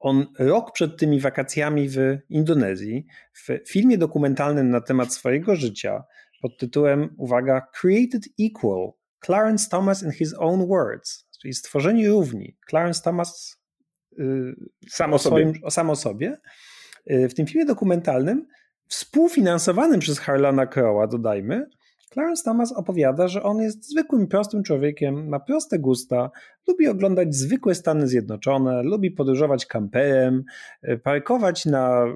on rok przed tymi wakacjami w Indonezji w filmie dokumentalnym na temat swojego życia pod tytułem, uwaga, Created Equal, Clarence Thomas in his own words, czyli stworzeni równi. Clarence Thomas yy, sam, o swoim, o sam o sobie. Yy, w tym filmie dokumentalnym, współfinansowanym przez Harlana Crowa, dodajmy, Clarence Thomas opowiada, że on jest zwykłym, prostym człowiekiem, ma proste gusta, lubi oglądać zwykłe Stany Zjednoczone, lubi podróżować kamperem, y, parkować na,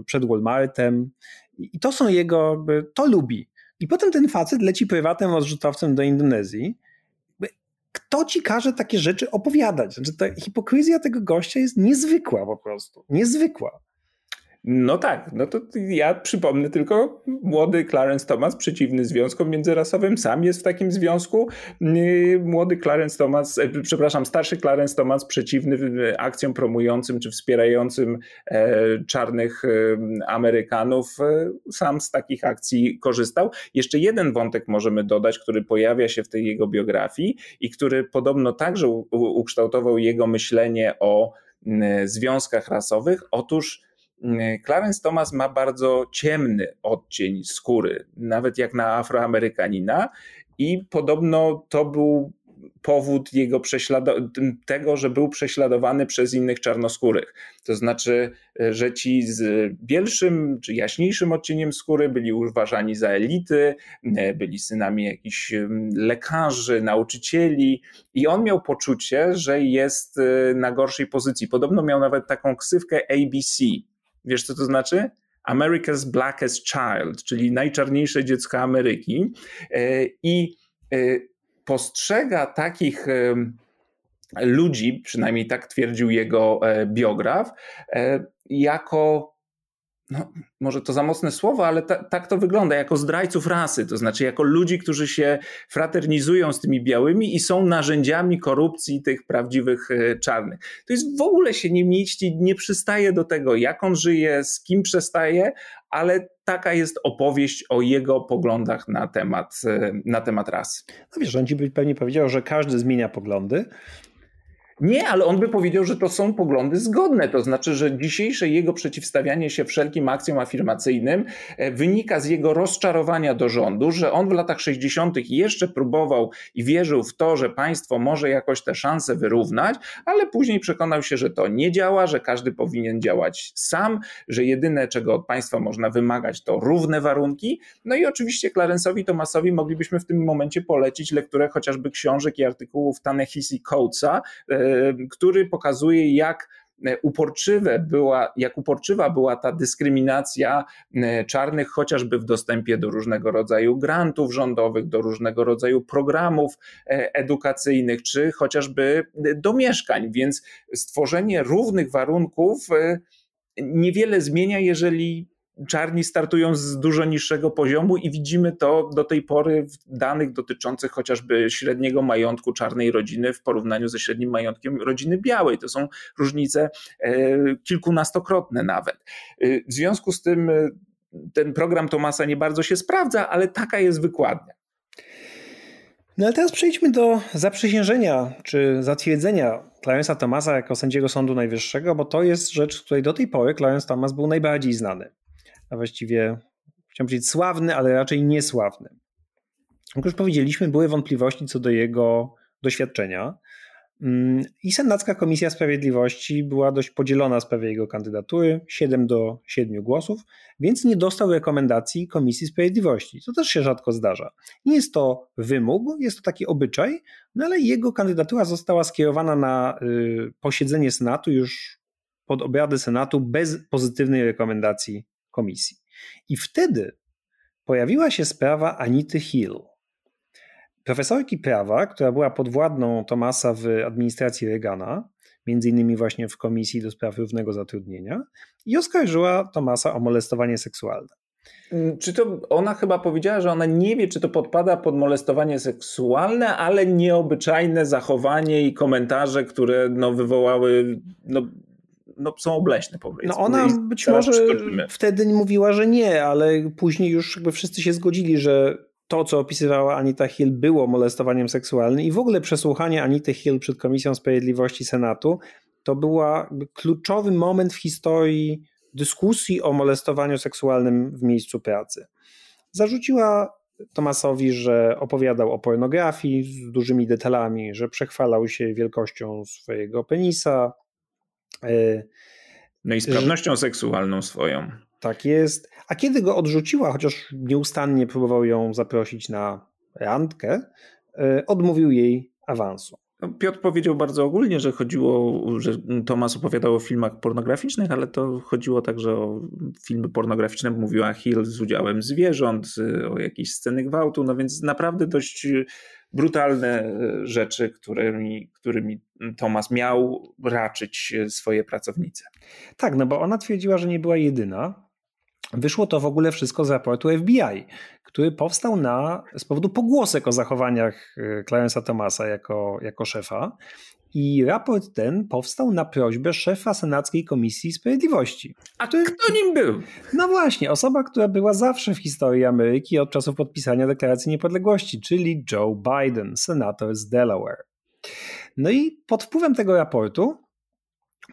y, przed Walmartem. I to są jego, to lubi. I potem ten facet leci prywatnym odrzutowcem do Indonezji. Kto ci każe takie rzeczy opowiadać? Znaczy, ta hipokryzja tego gościa jest niezwykła po prostu. Niezwykła. No tak, no to ja przypomnę tylko młody Clarence Thomas, przeciwny związkom międzyrasowym, sam jest w takim związku. Młody Clarence Thomas, e, przepraszam, starszy Clarence Thomas, przeciwny e, akcjom promującym czy wspierającym e, czarnych Amerykanów, sam z takich akcji korzystał. Jeszcze jeden wątek możemy dodać, który pojawia się w tej jego biografii i który podobno także ukształtował jego myślenie o związkach rasowych. Otóż Mm, Clarence Thomas ma bardzo ciemny odcień skóry, nawet jak na Afroamerykanina, i podobno to był powód jego tego, że był prześladowany przez innych czarnoskórych. To znaczy, że ci z bielszym czy jaśniejszym odcieniem skóry byli uważani za elity, byli synami jakichś mm, lekarzy, nauczycieli i on miał poczucie, że jest y, na gorszej pozycji. Podobno miał nawet taką ksywkę ABC, Wiesz, co to znaczy? America's Blackest Child, czyli najczarniejsze dziecko Ameryki. E, I e, postrzega takich e, ludzi, przynajmniej tak twierdził jego biograf, jako no, może to za mocne słowo, ale ta, tak to wygląda, jako zdrajców rasy, to znaczy jako ludzi, którzy się fraternizują z tymi białymi i są narzędziami korupcji tych prawdziwych e, czarnych. To jest w ogóle się nie mieści, nie przystaje do tego, jak on żyje, z kim przestaje, ale taka jest opowieść o jego poglądach na temat, e, na temat rasy. No wiesz, on ci pewnie powiedział, że każdy zmienia poglądy, nie, ale on by powiedział, że to są poglądy zgodne. To znaczy, że dzisiejsze jego przeciwstawianie się wszelkim akcjom afirmacyjnym e, wynika z jego rozczarowania do rządu, że on w latach 60. jeszcze próbował i wierzył w to, że państwo może jakoś te szanse wyrównać, ale później przekonał się, że to nie działa, że każdy powinien działać sam, że jedyne, czego od państwa można wymagać, to równe warunki. No i oczywiście Clarence'owi Thomasowi moglibyśmy w tym momencie polecić lekturę chociażby książek i artykułów Tanehisi Coatesa, e, który pokazuje, jak uporczywe była, jak uporczywa była ta dyskryminacja czarnych chociażby w dostępie do różnego rodzaju grantów rządowych, do różnego rodzaju programów edukacyjnych, czy chociażby do mieszkań, więc stworzenie równych warunków niewiele zmienia, jeżeli czarni startują z dużo niższego poziomu i widzimy to do tej pory w danych dotyczących chociażby średniego majątku czarnej rodziny w porównaniu ze średnim majątkiem rodziny białej. To są różnice e, kilkunastokrotne nawet. E, w związku z tym e, ten program Tomasa nie bardzo się sprawdza, ale taka jest wykładnia. No ale teraz przejdźmy do zaprzysiężenia czy zatwierdzenia Clarence'a Thomasa jako sędziego Sądu Najwyższego, bo to jest rzecz, której do tej pory Clarence Thomas był najbardziej znany. A właściwie chciałem powiedzieć sławny, ale raczej niesławny. Jak już powiedzieliśmy, były wątpliwości co do jego doświadczenia. Mm, I Senacka Komisja Sprawiedliwości była dość podzielona w sprawie jego kandydatury 7 do 7 głosów, więc nie dostał rekomendacji Komisji Sprawiedliwości. To też się rzadko zdarza. Nie jest to wymóg, jest to taki obyczaj, no ale jego kandydatura została skierowana na y, posiedzenie Senatu już pod obrady Senatu bez pozytywnej rekomendacji komisji. I wtedy pojawiła się sprawa Anity Hill profesorki prawa, która była podwładną Tomasa w administracji Reagana, między innymi właśnie w Komisji do Spraw Równego Zatrudnienia i oskarżyła Tomasa o molestowanie seksualne. Mm, czy to ona chyba powiedziała, że ona nie wie, czy to podpada pod molestowanie seksualne, ale nieobyczajne zachowanie i komentarze, które no, wywołały no, no, są obleśne powiedzmy. No ona być może wtedy mówiła, że nie, ale później już jakby wszyscy się zgodzili, że to, co opisywała Anita Hill, było molestowaniem seksualnym i w ogóle przesłuchanie Anity Hill przed Komisją Sprawiedliwości Senatu to był kluczowy moment w historii dyskusji o molestowaniu seksualnym w miejscu pracy. Zarzuciła Tomasowi, że opowiadał o pornografii z dużymi detalami, że przechwalał się wielkością swojego penisa. E, no i sprawnością że... seksualną swoją. Tak jest. A kiedy go odrzuciła, chociaż nieustannie próbował ją zaprosić na randkę, e, odmówił jej awansu. No, Piotr powiedział bardzo ogólnie, że chodziło, że Tomas opowiadał o filmach pornograficznych, ale to chodziło także o filmy pornograficzne, mówiła Hill z udziałem zwierząt, o jakieś sceny gwałtu, no więc naprawdę dość brutalne e, rzeczy, którymi, którymi Tomas miał raczyć swoje pracownice. Tak, no bo ona twierdziła, że nie była jedyna, Wyszło to w ogóle wszystko z raportu FBI, który powstał na, z powodu pogłosek o zachowaniach e, Clarence'a Thomasa jako, jako szefa. I raport ten powstał na prośbę szefa Senackiej Komisji Sprawiedliwości. A który, kto nim był? No właśnie, osoba, która była zawsze w historii Ameryki od czasów podpisania Deklaracji Niepodległości, czyli Joe Biden, senator z Delaware. No i pod wpływem tego raportu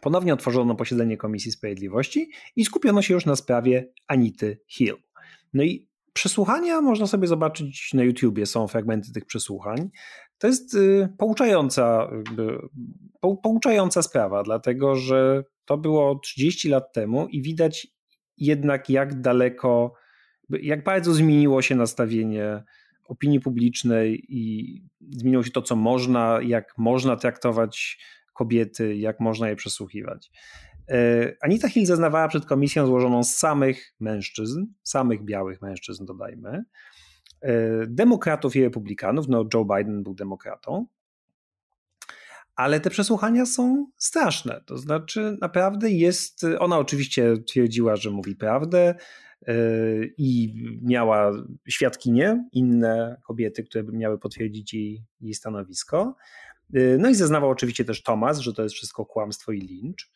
Ponownie otworzono posiedzenie Komisji Sprawiedliwości i skupiono się już na sprawie Anity Hill. No i przesłuchania można sobie zobaczyć na YouTubie, są fragmenty tych przesłuchań. To jest y, pouczająca, pouczająca sprawa, dlatego że to było 30 lat temu i widać jednak jak daleko, jak bardzo zmieniło się nastawienie opinii publicznej i zmieniło się to, co można, jak można traktować kobiety, jak można je przesłuchiwać. E, Anita Hill zeznawała przed komisją złożoną z samych mężczyzn, samych białych mężczyzn, dodajmy, demokratów i republikanów. No, Joe Biden był demokratą. Ale te przesłuchania są straszne. To znaczy, naprawdę jest. Ona oczywiście twierdziła, że mówi prawdę e, i miała świadkinie, inne kobiety, które miały potwierdzić jej, jej stanowisko. Y, no i zeznawał oczywiście też Thomas, że to jest wszystko kłamstwo i lincz.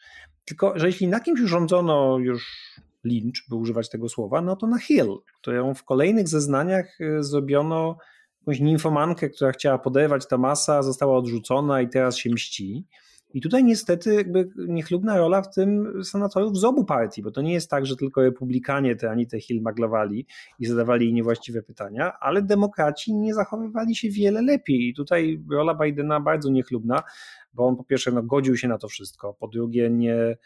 Tylko, że jeśli na kimś urządzono już lincz, by używać tego słowa, no to na Hill, którą w kolejnych zeznaniach y, zrobiono jakąś nimfomankę, która chciała poderwać Thomasa, została odrzucona i teraz się mści. I tutaj niestety jakby niechlubna rola w tym senatorów z obu partii, bo to nie jest tak, że tylko republikanie te Anitę Hill maglowali i zadawali jej niewłaściwe pytania, ale demokraci nie zachowywali się wiele lepiej. I tutaj rola Bidena bardzo niechlubna, bo on po pierwsze no, godził się na to wszystko, po drugie nie,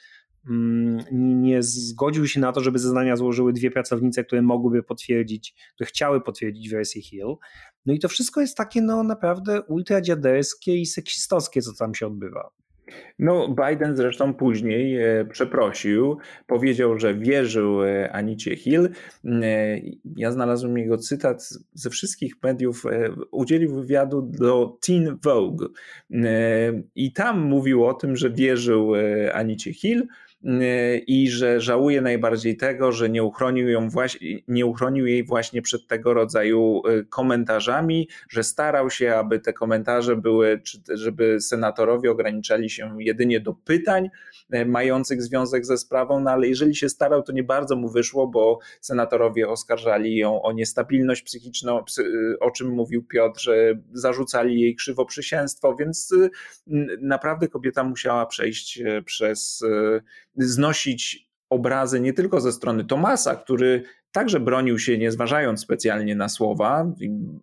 nie zgodził się na to, żeby zeznania złożyły dwie pracownice, które mogłyby potwierdzić, które chciały potwierdzić wersję Hill. No i to wszystko jest takie no naprawdę ultradziaderskie i seksistowskie, co tam się odbywa. No, Biden zresztą później e, przeprosił, powiedział, że wierzył e, Anicie Hill. E, ja znalazłem jego cytat ze wszystkich mediów. Udzielił wywiadu do Teen Vogue i tam mówił o tym, że wierzył Anicie Hill i że żałuje najbardziej tego, że nie uchronił, ją właśnie, nie uchronił jej właśnie przed tego rodzaju y, komentarzami, że starał się, aby te komentarze były, żeby senatorowie ograniczali się jedynie do pytań y, mających związek ze sprawą, no ale jeżeli się starał, to nie bardzo mu wyszło, bo senatorowie oskarżali ją o niestabilność psychiczną, y, o czym mówił Piotr, zarzucali jej krzywoprzysięstwo, więc naprawdę kobieta musiała przejść przez znosić obrazy nie tylko ze strony Tomasa, który także bronił się, nie zważając specjalnie na słowa,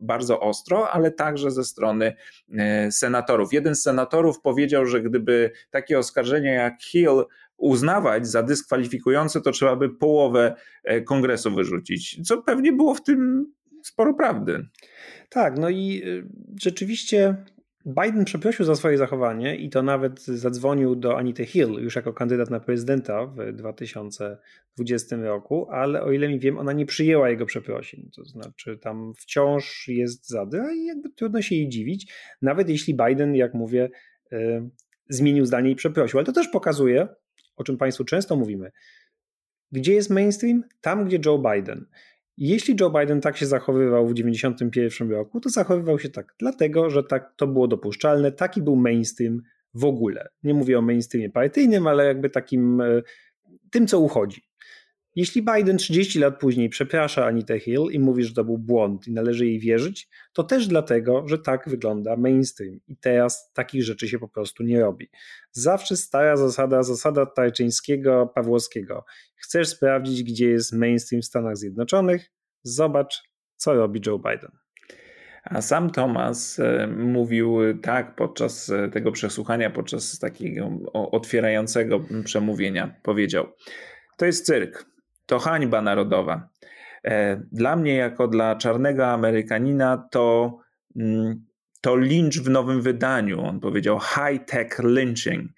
bardzo ostro, ale także ze strony e, senatorów. Jeden z senatorów powiedział, że gdyby takie oskarżenia jak Hill uznawać za dyskwalifikujące, to trzeba by połowę e, kongresu wyrzucić, co pewnie było w tym sporo prawdy. Tak, no i e, rzeczywiście Biden przeprosił za swoje zachowanie i to nawet zadzwonił do Anity Hill już jako kandydat na prezydenta w 2020 roku, ale o ile mi wiem, ona nie przyjęła jego przeprosin. To znaczy tam wciąż jest zady, a jakby trudno się jej dziwić, nawet jeśli Biden, jak mówię, yy, zmienił zdanie i przeprosił. Ale to też pokazuje, o czym Państwu często mówimy, gdzie jest mainstream? Tam, gdzie Joe Biden. Jeśli Joe Biden tak się zachowywał w 1991 roku, to zachowywał się tak dlatego, że tak to było dopuszczalne, taki był mainstream w ogóle. Nie mówię o mainstreamie partyjnym, ale jakby takim e, tym, co uchodzi. Jeśli Biden 30 lat później przeprasza Anitę Hill i mówi, że to był błąd i należy jej wierzyć, to też dlatego, że tak wygląda mainstream i teraz takich rzeczy się po prostu nie robi. Zawsze stara zasada, zasada Tarczyńskiego, Pawłowskiego. Chcesz sprawdzić, gdzie jest mainstream w Stanach Zjednoczonych? Zobacz, co robi Joe Biden. A sam Thomas e, mówił tak podczas e, tego przesłuchania, podczas takiego otwierającego przemówienia. Powiedział: To jest cyrk to hańba narodowa. E, dla mnie, jako dla czarnego Amerykanina, to, mm, to lynch w nowym wydaniu. On powiedział high-tech lynching.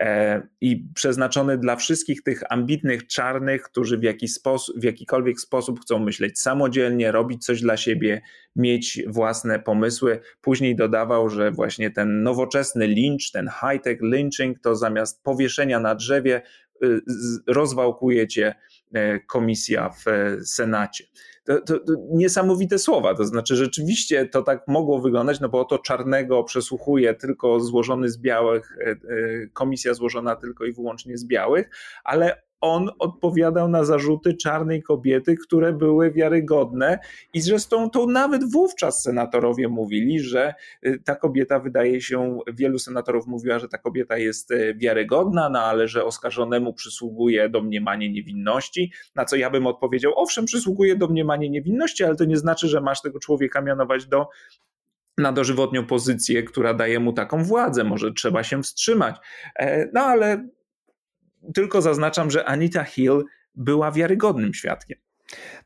E, I przeznaczony dla wszystkich tych ambitnych czarnych, którzy w, jaki sposób, w jakikolwiek sposób chcą myśleć samodzielnie, robić coś dla siebie, mieć własne pomysły. Później dodawał, że właśnie ten nowoczesny lynch, ten high-tech lynching, to zamiast powieszenia na drzewie, y, rozwałkujecie komisja w e, Senacie. To, to, to, niesamowite słowa, to znaczy rzeczywiście to tak mogło wyglądać, no bo oto czarnego przesłuchuje tylko złożony z białych, e, komisja złożona tylko i wyłącznie z białych, ale on odpowiadał na zarzuty czarnej kobiety, które były wiarygodne i zresztą to nawet wówczas senatorowie mówili, że y, ta kobieta wydaje się, wielu senatorów mówiła, że ta kobieta jest y, wiarygodna, no ale że oskarżonemu przysługuje domniemanie niewinności, na co ja bym odpowiedział, owszem, przysługuje domniemanie niewinności, ale to nie znaczy, że masz tego człowieka mianować do na dożywotnią pozycję, która daje mu taką władzę. Może trzeba się wstrzymać. E, no ale tylko zaznaczam, że Anita Hill była wiarygodnym świadkiem.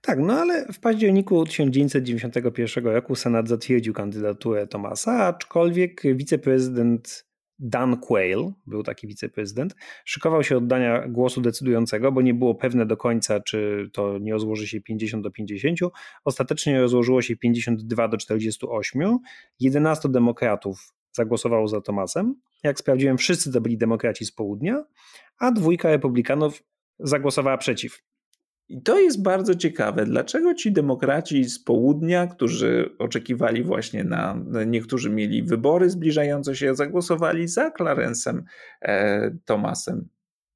Tak, no ale w październiku 1991 roku Senat zatwierdził kandydaturę Thomasa, aczkolwiek wiceprezydent Dan Quayle, był taki wiceprezydent, szykował się oddania głosu decydującego, bo nie było pewne do końca, czy to nie rozłoży się 50 do 50. Ostatecznie rozłożyło się 52 do 48. 11 demokratów zagłosowało za Tomasem. Jak sprawdziłem, wszyscy to byli demokraci z południa, a dwójka republikanów zagłosowała przeciw. I to jest bardzo ciekawe. Dlaczego ci demokraci z południa, którzy oczekiwali właśnie na, niektórzy mieli wybory zbliżające się, zagłosowali za Clarence'em e, Thomasem?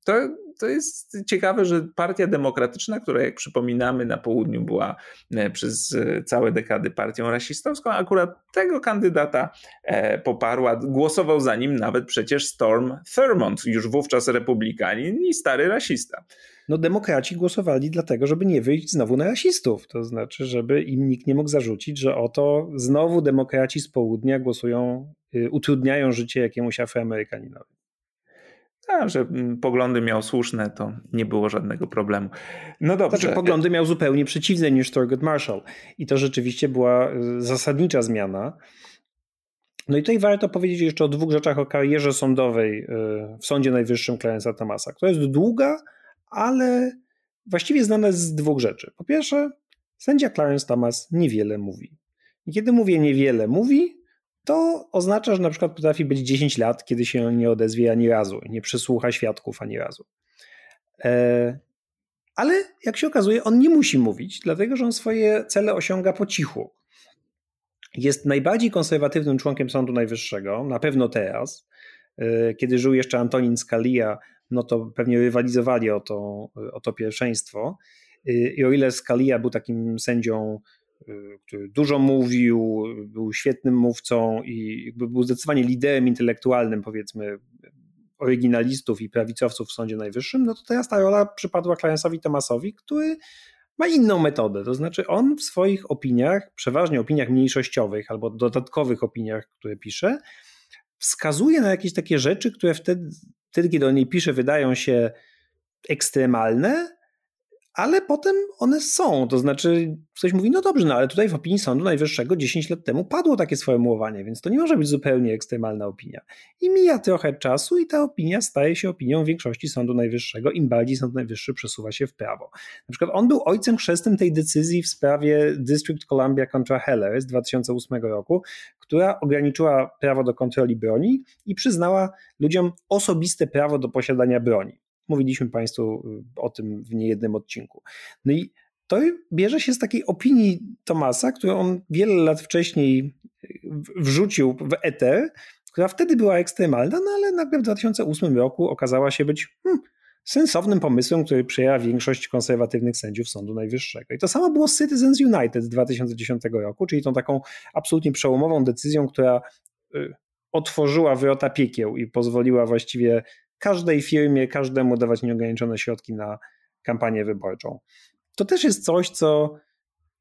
To to jest ciekawe, że Partia Demokratyczna, która jak przypominamy na południu była e, przez e, całe dekady partią rasistowską, akurat tego kandydata e, poparła, głosował za nim nawet przecież Storm Thurmond, już wówczas republikanin i stary rasista. No demokraci głosowali dlatego, żeby nie wyjść znowu na rasistów, to znaczy, żeby im nikt nie mógł zarzucić, że oto znowu demokraci z południa głosują, y, utrudniają życie jakiemuś afroamerykaninowi. A, że mm, poglądy miał słuszne, to nie było żadnego problemu. No dobrze. Znaczy, poglądy miał zupełnie przeciwne niż Thurgood Marshall. I to rzeczywiście była y, zasadnicza zmiana. No i tutaj warto powiedzieć jeszcze o dwóch rzeczach o karierze sądowej y, w Sądzie Najwyższym Clarence'a Thomasa, która jest długa, ale właściwie znana z dwóch rzeczy. Po pierwsze, sędzia Clarence Thomas niewiele mówi. I kiedy mówię niewiele mówi, to oznacza, że na przykład potrafi być 10 lat, kiedy się nie odezwie ani razu, nie przysłucha świadków ani razu. E, ale jak się okazuje, on nie musi mówić, dlatego że on swoje cele osiąga po cichu. Jest najbardziej konserwatywnym członkiem Sądu Najwyższego, na pewno teraz. E, kiedy żył jeszcze Antonin Scalia, no to pewnie rywalizowali o to, o to pierwszeństwo. E, I o ile Scalia był takim sędzią który dużo mówił, był świetnym mówcą i był zdecydowanie liderem intelektualnym, powiedzmy, oryginalistów i prawicowców w Sądzie Najwyższym, no to teraz ta rola przypadła Clarence'owi Thomasowi, który ma inną metodę. To znaczy, on w swoich opiniach, przeważnie opiniach mniejszościowych albo dodatkowych opiniach, które pisze, wskazuje na jakieś takie rzeczy, które wtedy, wtedy kiedy o niej pisze, wydają się ekstremalne, ale potem one są. To znaczy, ktoś mówi, no dobrze, no ale tutaj w opinii Sądu Najwyższego 10 lat temu padło takie sformułowanie, więc to nie może być zupełnie ekstremalna opinia. I mija trochę czasu i ta opinia staje się opinią większości Sądu Najwyższego, im bardziej Sąd Najwyższy przesuwa się w prawo. Na przykład on był ojcem chrzestnym tej decyzji w sprawie District Columbia contra Heller z 2008 roku, która ograniczyła prawo do kontroli broni i przyznała ludziom osobiste prawo do posiadania broni. Mówiliśmy Państwu y, o tym w niejednym odcinku. No i to bierze się z takiej opinii Tomasa, którą on wiele lat wcześniej wrzucił w eter, która wtedy była ekstremalna, no ale nagle w 2008 roku okazała się być hmm, sensownym pomysłem, który przyjęła większość konserwatywnych sędziów Sądu Najwyższego. I to samo było z Citizens United z 2010 roku, czyli tą taką absolutnie przełomową decyzją, która y, otworzyła wrota piekieł i pozwoliła właściwie każdej firmie, każdemu dawać nieograniczone środki na kampanię wyborczą. To też jest coś, co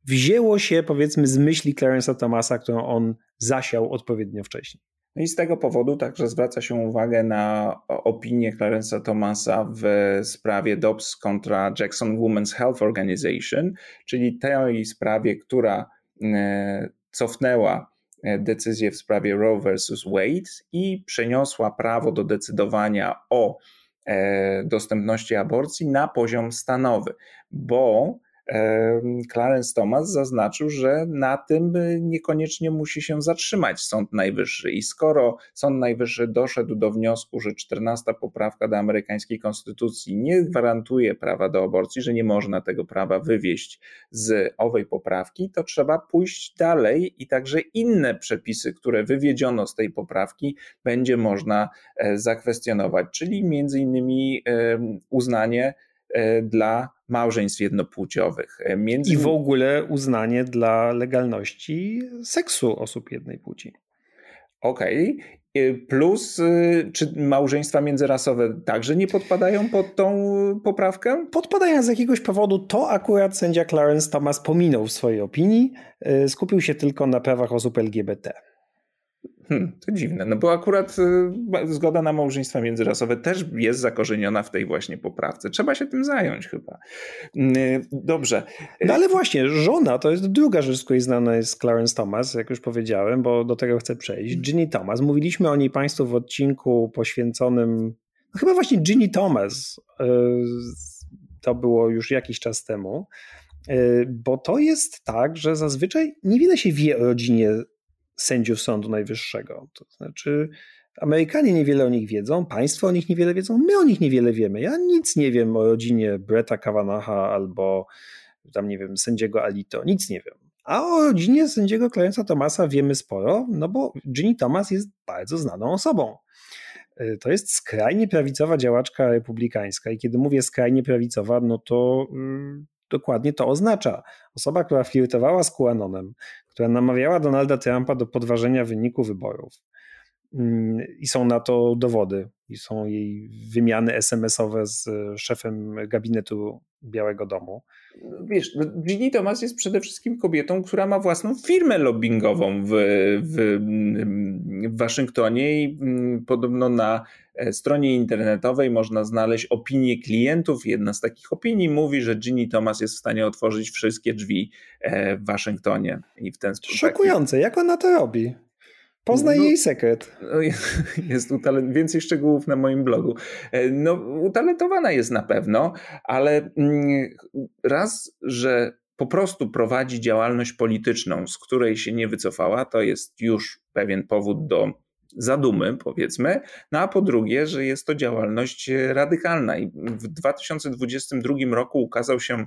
wzięło się powiedzmy z myśli Clarence'a Thomasa, którą on zasiał odpowiednio wcześniej. No i z tego powodu także zwraca się uwagę na opinię Clarence'a Thomasa w sprawie Dobbs kontra Jackson Women's Health Organization, czyli tej sprawie, która e, cofnęła decyzję w sprawie Roe versus Wade i przeniosła prawo do decydowania o e, dostępności aborcji na poziom stanowy, bo Clarence Thomas zaznaczył, że na tym niekoniecznie musi się zatrzymać Sąd Najwyższy. I skoro Sąd Najwyższy doszedł do wniosku, że 14 poprawka do amerykańskiej konstytucji nie gwarantuje prawa do aborcji, że nie można tego prawa wywieźć z owej poprawki, to trzeba pójść dalej i także inne przepisy, które wywiedziono z tej poprawki, będzie można e, zakwestionować, czyli między innymi uznanie dla małżeństw jednopłciowych. E, między... I w ogóle uznanie dla legalności seksu osób jednej płci. Okej. Okay. Plus, czy małżeństwa międzyrasowe także nie podpadają pod tą poprawkę? Podpadają z jakiegoś powodu. To akurat sędzia Clarence Thomas pominął w swojej opinii. E, skupił się tylko na prawach osób LGBT. Hmm, to dziwne, no bo akurat y, zgoda na małżeństwa międzyrasowe też jest zakorzeniona w tej właśnie poprawce. Trzeba się tym zająć chyba. Y, dobrze. No ale właśnie, żona to jest druga rzecz, z której znana jest Clarence Thomas, jak już powiedziałem, bo do tego chcę przejść. Ginny Thomas. Mówiliśmy o niej Państwu w odcinku poświęconym, no chyba właśnie Ginny Thomas. Y, to było już jakiś czas temu. Bo to jest tak, że zazwyczaj niewiele się wie o rodzinie sędziów Sądu Najwyższego. To znaczy, Amerykanie niewiele o nich wiedzą, państwo o nich niewiele wiedzą, my o nich niewiele wiemy. Ja nic nie wiem o rodzinie Bretta Kavanagha albo tam, nie wiem, sędziego Alito, nic nie wiem. A o rodzinie sędziego Clarence'a Thomasa wiemy sporo, no bo Ginny Thomas jest bardzo znaną osobą. Y, to jest skrajnie prawicowa działaczka republikańska i kiedy mówię skrajnie prawicowa, no to yy, dokładnie to oznacza. Osoba, która flirtowała z QAnonem, która namawiała Donalda Trumpa do podważenia wyniku wyborów. Mm, I są na to dowody. I są jej wymiany SMS-owe z szefem gabinetu Białego Domu. Wiesz, Ginny Thomas jest przede wszystkim kobietą, która ma własną firmę lobbyingową w, w, w Waszyngtonie i mm, podobno na e, stronie internetowej można znaleźć opinie klientów. Jedna z takich opinii mówi, że Ginny Thomas jest w stanie otworzyć wszystkie drzwi e, w Waszyngtonie i w ten sposób. Szokujące, jak ona to robi? Poznaj no, jej sekret. No, jest utalent, więcej szczegółów na moim blogu. E, no, utalentowana jest na pewno, ale mm, raz, że po prostu prowadzi działalność polityczną, z której się nie wycofała, to jest już pewien powód do zadumy, powiedzmy. No a po drugie, że jest to działalność radykalna. I w 2022 roku ukazał się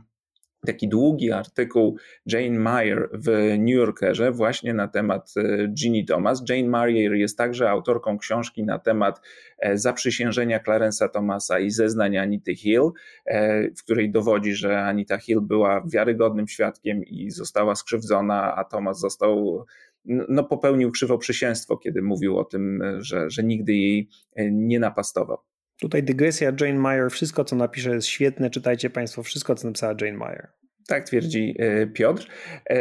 taki długi artykuł Jane Mayer w New Yorkerze właśnie na temat e, Ginny Thomas. Jane Mayer jest także autorką książki na temat e, zaprzysiężenia Clarence'a Thomasa i zeznań Anity Hill, e, w której dowodzi, że Anita Hill była wiarygodnym świadkiem i została skrzywdzona, a Thomas został no, popełnił krzywoprzysięstwo, kiedy mówił o tym, że, że nigdy jej nie napastował. Tutaj dygresja Jane Meyer, wszystko co napisze jest świetne, czytajcie Państwo wszystko co napisała Jane Meyer. Tak twierdzi e, Piotr, e,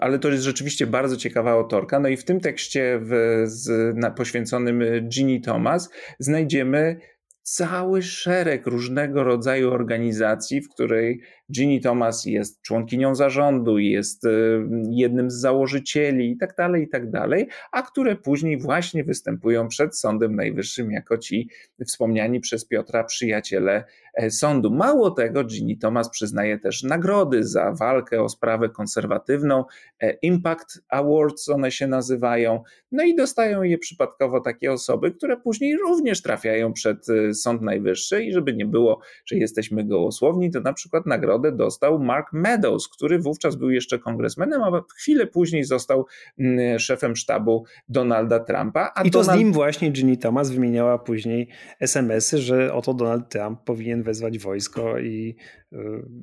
ale to jest rzeczywiście bardzo ciekawa autorka. No i w tym tekście w, z, na, poświęconym Ginny Thomas znajdziemy cały szereg różnego rodzaju organizacji, w której Ginny Thomas jest członkinią zarządu, jest e, jednym z założycieli itd., tak itd., tak a które później właśnie występują przed Sądem Najwyższym jako ci wspomniani przez Piotra przyjaciele e, sądu. Mało tego, Ginny Thomas przyznaje też nagrody za walkę o sprawę konserwatywną, e, Impact Awards one się nazywają, no i dostają je przypadkowo takie osoby, które później również trafiają przed Sąd Najwyższy i żeby nie było, że jesteśmy gołosłowni, to na przykład nagrody nagrodę dostał Mark Meadows, który wówczas był jeszcze kongresmenem, a chwilę później został mm, szefem sztabu Donalda Trumpa. I to Donald... z nim właśnie Ginny Thomas wymieniała później SMS-y, że oto Donald Trump powinien wezwać wojsko i y,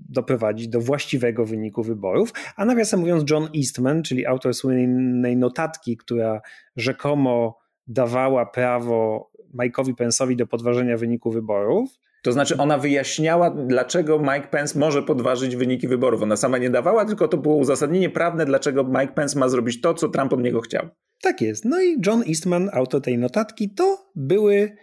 doprowadzić do właściwego wyniku wyborów. A nawiasem mówiąc, John Eastman, czyli autor słynnej notatki, która rzekomo dawała prawo Mike'owi Pence'owi do podważenia wyniku wyborów, to znaczy ona wyjaśniała, dlaczego Mike Pence może podważyć wyniki wyborów. Ona sama nie dawała, tylko to było uzasadnienie prawne, dlaczego Mike Pence ma zrobić to, co Trump od niego chciał. Tak jest. No i John Eastman, autor tej notatki, to były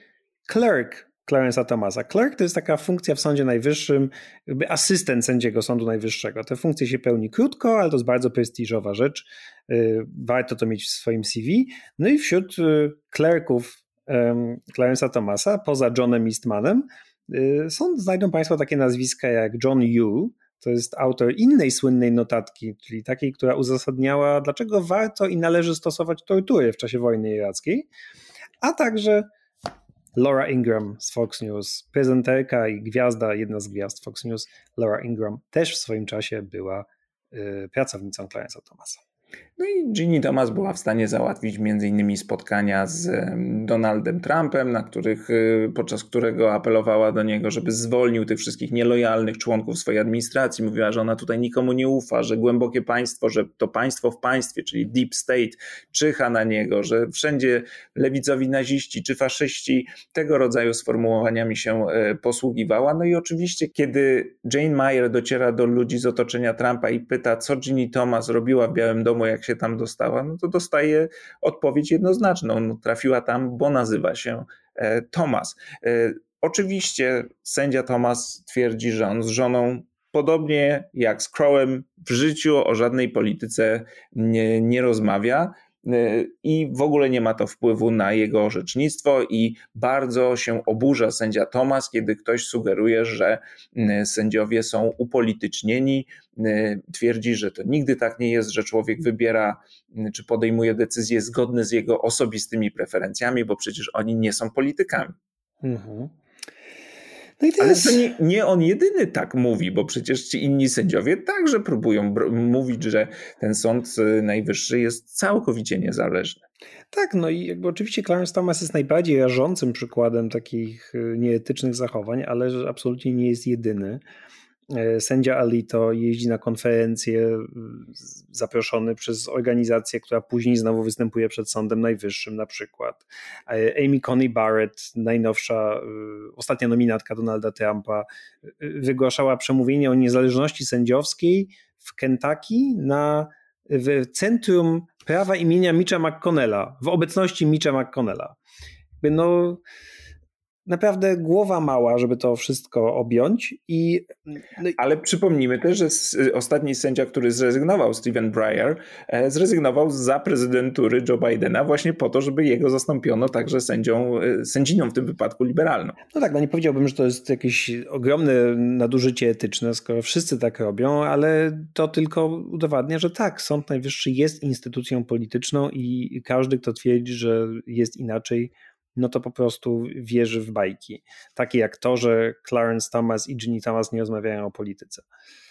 clerk Clarence'a Thomasa. Clerk to jest taka funkcja w Sądzie Najwyższym, jakby asystent sędziego Sądu Najwyższego. Te funkcje się pełni krótko, ale to jest bardzo prestiżowa rzecz. Y, warto to mieć w swoim CV. No i wśród clerków Clarence'a Thomasa, poza Johnem Eastmanem, Y, są, znajdą Państwo takie nazwiska jak John Yu, to jest autor innej słynnej notatki, czyli takiej, która uzasadniała, dlaczego warto i należy stosować tortury w czasie wojny irackiej, a także Laura Ingram z Fox News, prezenterka i gwiazda, jedna z gwiazd Fox News, Laura Ingram, też w swoim czasie była y, pracownicą Clarence'a Thomasa. No i Ginny Thomas była w stanie załatwić m.in. spotkania z Donaldem Trumpem, na których, y, podczas którego apelowała do niego, żeby zwolnił tych wszystkich nielojalnych członków swojej administracji. Mówiła, że ona tutaj nikomu nie ufa, że głębokie państwo, że to państwo w państwie, czyli deep state, czyha na niego, że wszędzie lewicowi naziści czy faszyści tego rodzaju sformułowaniami się e, posługiwała. No i oczywiście, kiedy Jane Mayer dociera do ludzi z otoczenia Trumpa i pyta, co Ginny Thomas robiła w Białym Domu, jak się tam dostała, no to dostaje odpowiedź jednoznaczną. No, trafiła tam, bo nazywa się e, Thomas. E, oczywiście sędzia Thomas twierdzi, że on z żoną podobnie jak z Crowem w życiu o żadnej polityce nie, nie rozmawia. Y, i w ogóle nie ma to wpływu na jego orzecznictwo i bardzo się oburza sędzia Thomas, kiedy ktoś sugeruje, że y, sędziowie są upolitycznieni. Y, twierdzi, że to nigdy tak nie jest, że człowiek wybiera czy podejmuje decyzje zgodne z jego osobistymi preferencjami, bo przecież oni nie są politykami. Mhm. No Ale jest... to nie, nie, on jedyny tak mówi, bo przecież ci inni sędziowie także próbują mówić, że ten sąd y, najwyższy jest całkowicie niezależny. Tak, no i jakby oczywiście Clarence Thomas jest najbardziej rażącym przykładem takich y, nieetycznych zachowań, ale absolutnie nie jest jedyny. E, sędzia Alito jeździ na konferencje zaproszony przez organizację, która później znowu występuje przed Sądem Najwyższym na przykład. E, Amy Coney Barrett, najnowsza, e, ostatnia nominatka Donalda Trumpa, wygłaszała przemówienie o niezależności sędziowskiej w Kentucky na, w Centrum Prawa imienia Mitcha McConnella, w obecności Mitcha McConnella. No, naprawdę głowa mała, żeby to wszystko objąć. I, no. Ale przypomnijmy też, że ostatni sędzia, który zrezygnował, Stephen Breyer, e, zrezygnował za prezydentury Joe Bidena właśnie po to, żeby jego zastąpiono także sędzią, e, sędziną w tym wypadku liberalną. No tak, no nie powiedziałbym, że to jest jakieś ogromne nadużycie etyczne, skoro wszyscy tak robią, ale to tylko udowadnia, że tak, Sąd Najwyższy jest instytucją polityczną i każdy, kto twierdzi, że jest inaczej, no to po prostu wierzy w bajki. Takie jak to, że Clarence Thomas i Ginny Thomas nie rozmawiają o polityce.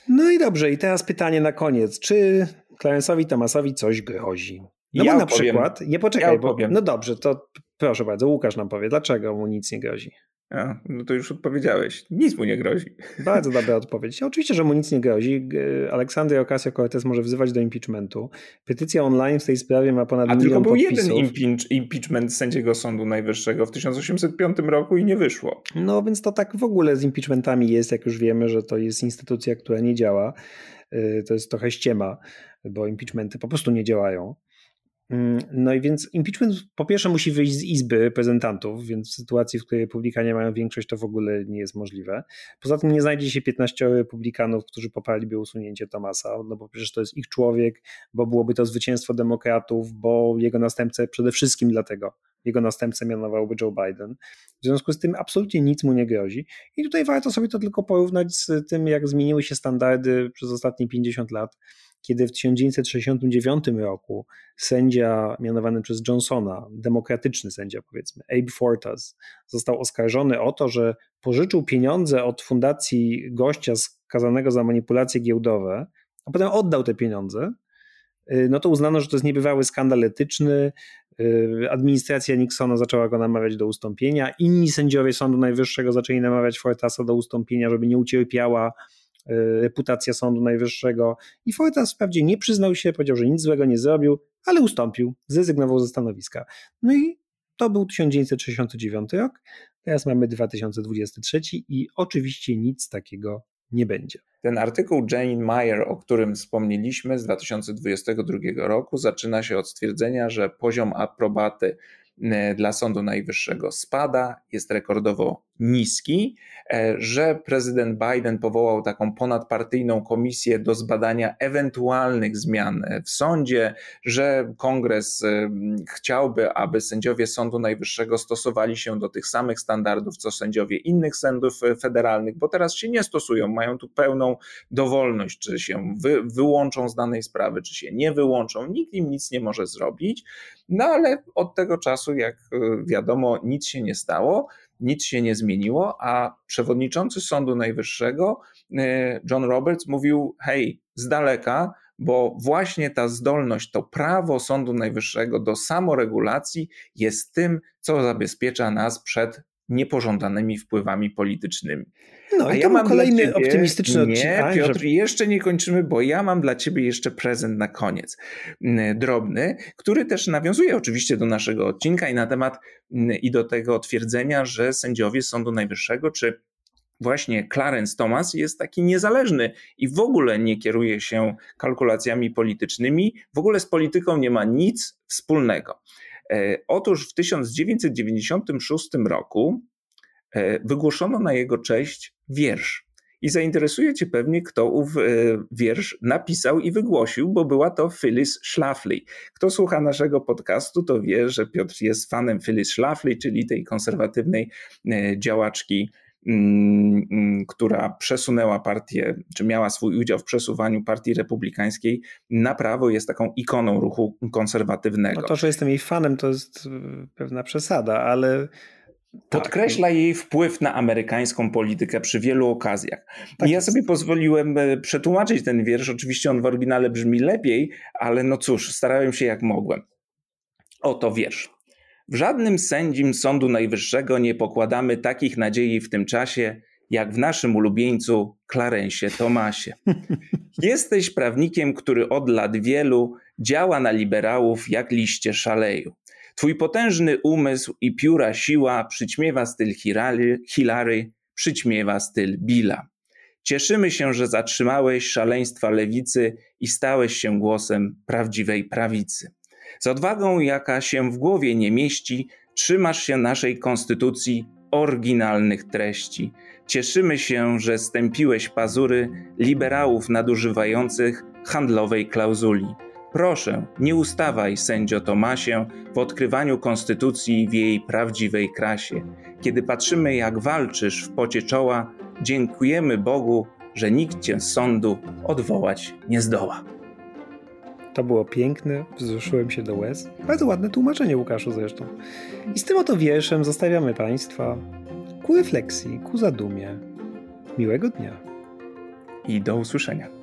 No i dobrze, i teraz pytanie na koniec. Czy Clarence'owi Thomasowi coś grozi? No ja bo na przykład, nie poczekaj, ja bo, no dobrze, to proszę bardzo, Łukasz nam powie, dlaczego mu nic nie grozi. A, no to już odpowiedziałeś. Nic mu nie grozi. Bardzo dobra odpowiedź. Oczywiście, że mu nic nie grozi. Aleksander Ocasio-Cortez może wzywać do impeachmentu. Petycja online w tej sprawie ma ponad A milion podpisów. A tylko był jeden impeachment sędziego Sądu Najwyższego w 1805 roku i nie wyszło. No więc to tak w ogóle z impeachmentami jest, jak już wiemy, że to jest instytucja, która nie działa. Y, to jest trochę ściema, bo impeachmenty po prostu nie działają. Mm, no i więc impeachment po pierwsze musi wyjść z Izby Reprezentantów, więc w sytuacji, w której republikanie mają większość, to w ogóle nie jest możliwe. Poza tym nie znajdzie się 15 republikanów, którzy poparliby usunięcie Tomasa, no bo przecież to jest ich człowiek, bo byłoby to zwycięstwo demokratów, bo jego następcę przede wszystkim dlatego, jego następcę mianowałby Joe Biden. W związku z tym absolutnie nic mu nie grozi. I tutaj warto sobie to tylko porównać z tym, jak zmieniły się standardy przez ostatnie 50 lat kiedy w 1969 roku sędzia mianowany przez Johnsona, demokratyczny sędzia powiedzmy, Abe Fortas, został oskarżony o to, że pożyczył pieniądze od fundacji gościa skazanego za manipulacje giełdowe, a potem oddał te pieniądze, y, no to uznano, że to jest niebywały skandal etyczny. Y, administracja Nixona zaczęła go namawiać do ustąpienia. Inni sędziowie Sądu Najwyższego zaczęli namawiać Fortasa do ustąpienia, żeby nie ucierpiała reputacja Sądu Najwyższego i Fortas wprawdzie nie przyznał się, powiedział, że nic złego nie zrobił, ale ustąpił, zrezygnował ze stanowiska. No i to był 1969 rok, teraz mamy 2023 i oczywiście nic takiego nie będzie. Ten artykuł Jane Meyer, o którym wspomnieliśmy z 2022 roku, zaczyna się od stwierdzenia, że poziom aprobaty E, dla Sądu Najwyższego spada, jest rekordowo niski, e, że prezydent Biden powołał taką ponadpartyjną komisję do zbadania ewentualnych zmian w sądzie, że kongres e, chciałby, aby sędziowie Sądu Najwyższego stosowali się do tych samych standardów, co sędziowie innych sędziów federalnych, bo teraz się nie stosują, mają tu pełną dowolność, czy się wy, wyłączą z danej sprawy, czy się nie wyłączą, nikt im nic nie może zrobić. No ale od tego czasu, jak e, wiadomo, nic się nie stało, nic się nie zmieniło, a przewodniczący Sądu Najwyższego e, John Roberts mówił: hej, z daleka, bo właśnie ta zdolność, to prawo Sądu Najwyższego do samoregulacji jest tym, co zabezpiecza nas przed niepożądanymi wpływami politycznymi. No A i ja mam kolejny ciebie, optymistyczny odcinek. Nie, Piotr, że... jeszcze nie kończymy, bo ja mam dla ciebie jeszcze prezent na koniec. Mm, drobny, który też nawiązuje oczywiście do naszego odcinka i na temat mm, i do tego twierdzenia, że sędziowie Sądu Najwyższego czy właśnie Clarence Thomas jest taki niezależny i w ogóle nie kieruje się kalkulacjami politycznymi, w ogóle z polityką nie ma nic wspólnego. E, otóż w 1996 roku e, wygłoszono na jego cześć wiersz. I zainteresuje Cię pewnie, kto ów e, wiersz napisał i wygłosił, bo była to Phyllis Schlafly. Kto słucha naszego podcastu, to wie, że Piotr jest fanem Phyllis Schlafly, czyli tej konserwatywnej działaczki która przesunęła partię, czy miała swój udział w przesuwaniu partii republikańskiej na prawo, jest taką ikoną ruchu konserwatywnego. No to, że jestem jej fanem, to jest y, pewna przesada, ale. Podkreśla tak. jej wpływ na amerykańską politykę przy wielu okazjach. Tak ja sobie pozwoliłem e, przetłumaczyć ten wiersz. Oczywiście on w oryginale brzmi lepiej, ale no cóż, starałem się jak mogłem. Oto wiersz. W żadnym sędzim Sądu Najwyższego nie pokładamy takich nadziei w tym czasie, jak w naszym ulubieńcu Clarensie Tomasie. Jesteś prawnikiem, który od lat wielu działa na liberałów jak liście szaleju. Twój potężny umysł i pióra siła przyćmiewa styl Hilary, Hilary przyćmiewa styl Billa. Cieszymy się, że zatrzymałeś szaleństwa lewicy i stałeś się głosem prawdziwej prawicy. Z odwagą, jaka się w głowie nie mieści, trzymasz się naszej konstytucji, oryginalnych treści. Cieszymy się, że stępiłeś pazury liberałów nadużywających handlowej klauzuli. Proszę, nie ustawaj, sędzio Tomasie, w odkrywaniu konstytucji w jej prawdziwej krasie. Kiedy patrzymy, jak walczysz w pocie czoła, dziękujemy Bogu, że nikt cię z sądu odwołać nie zdoła. To było piękne, wzruszyłem się do łez. Bardzo ładne tłumaczenie Łukaszu zresztą. I z tym oto wierszem zostawiamy Państwa ku refleksji, ku zadumie. Miłego dnia. I do usłyszenia.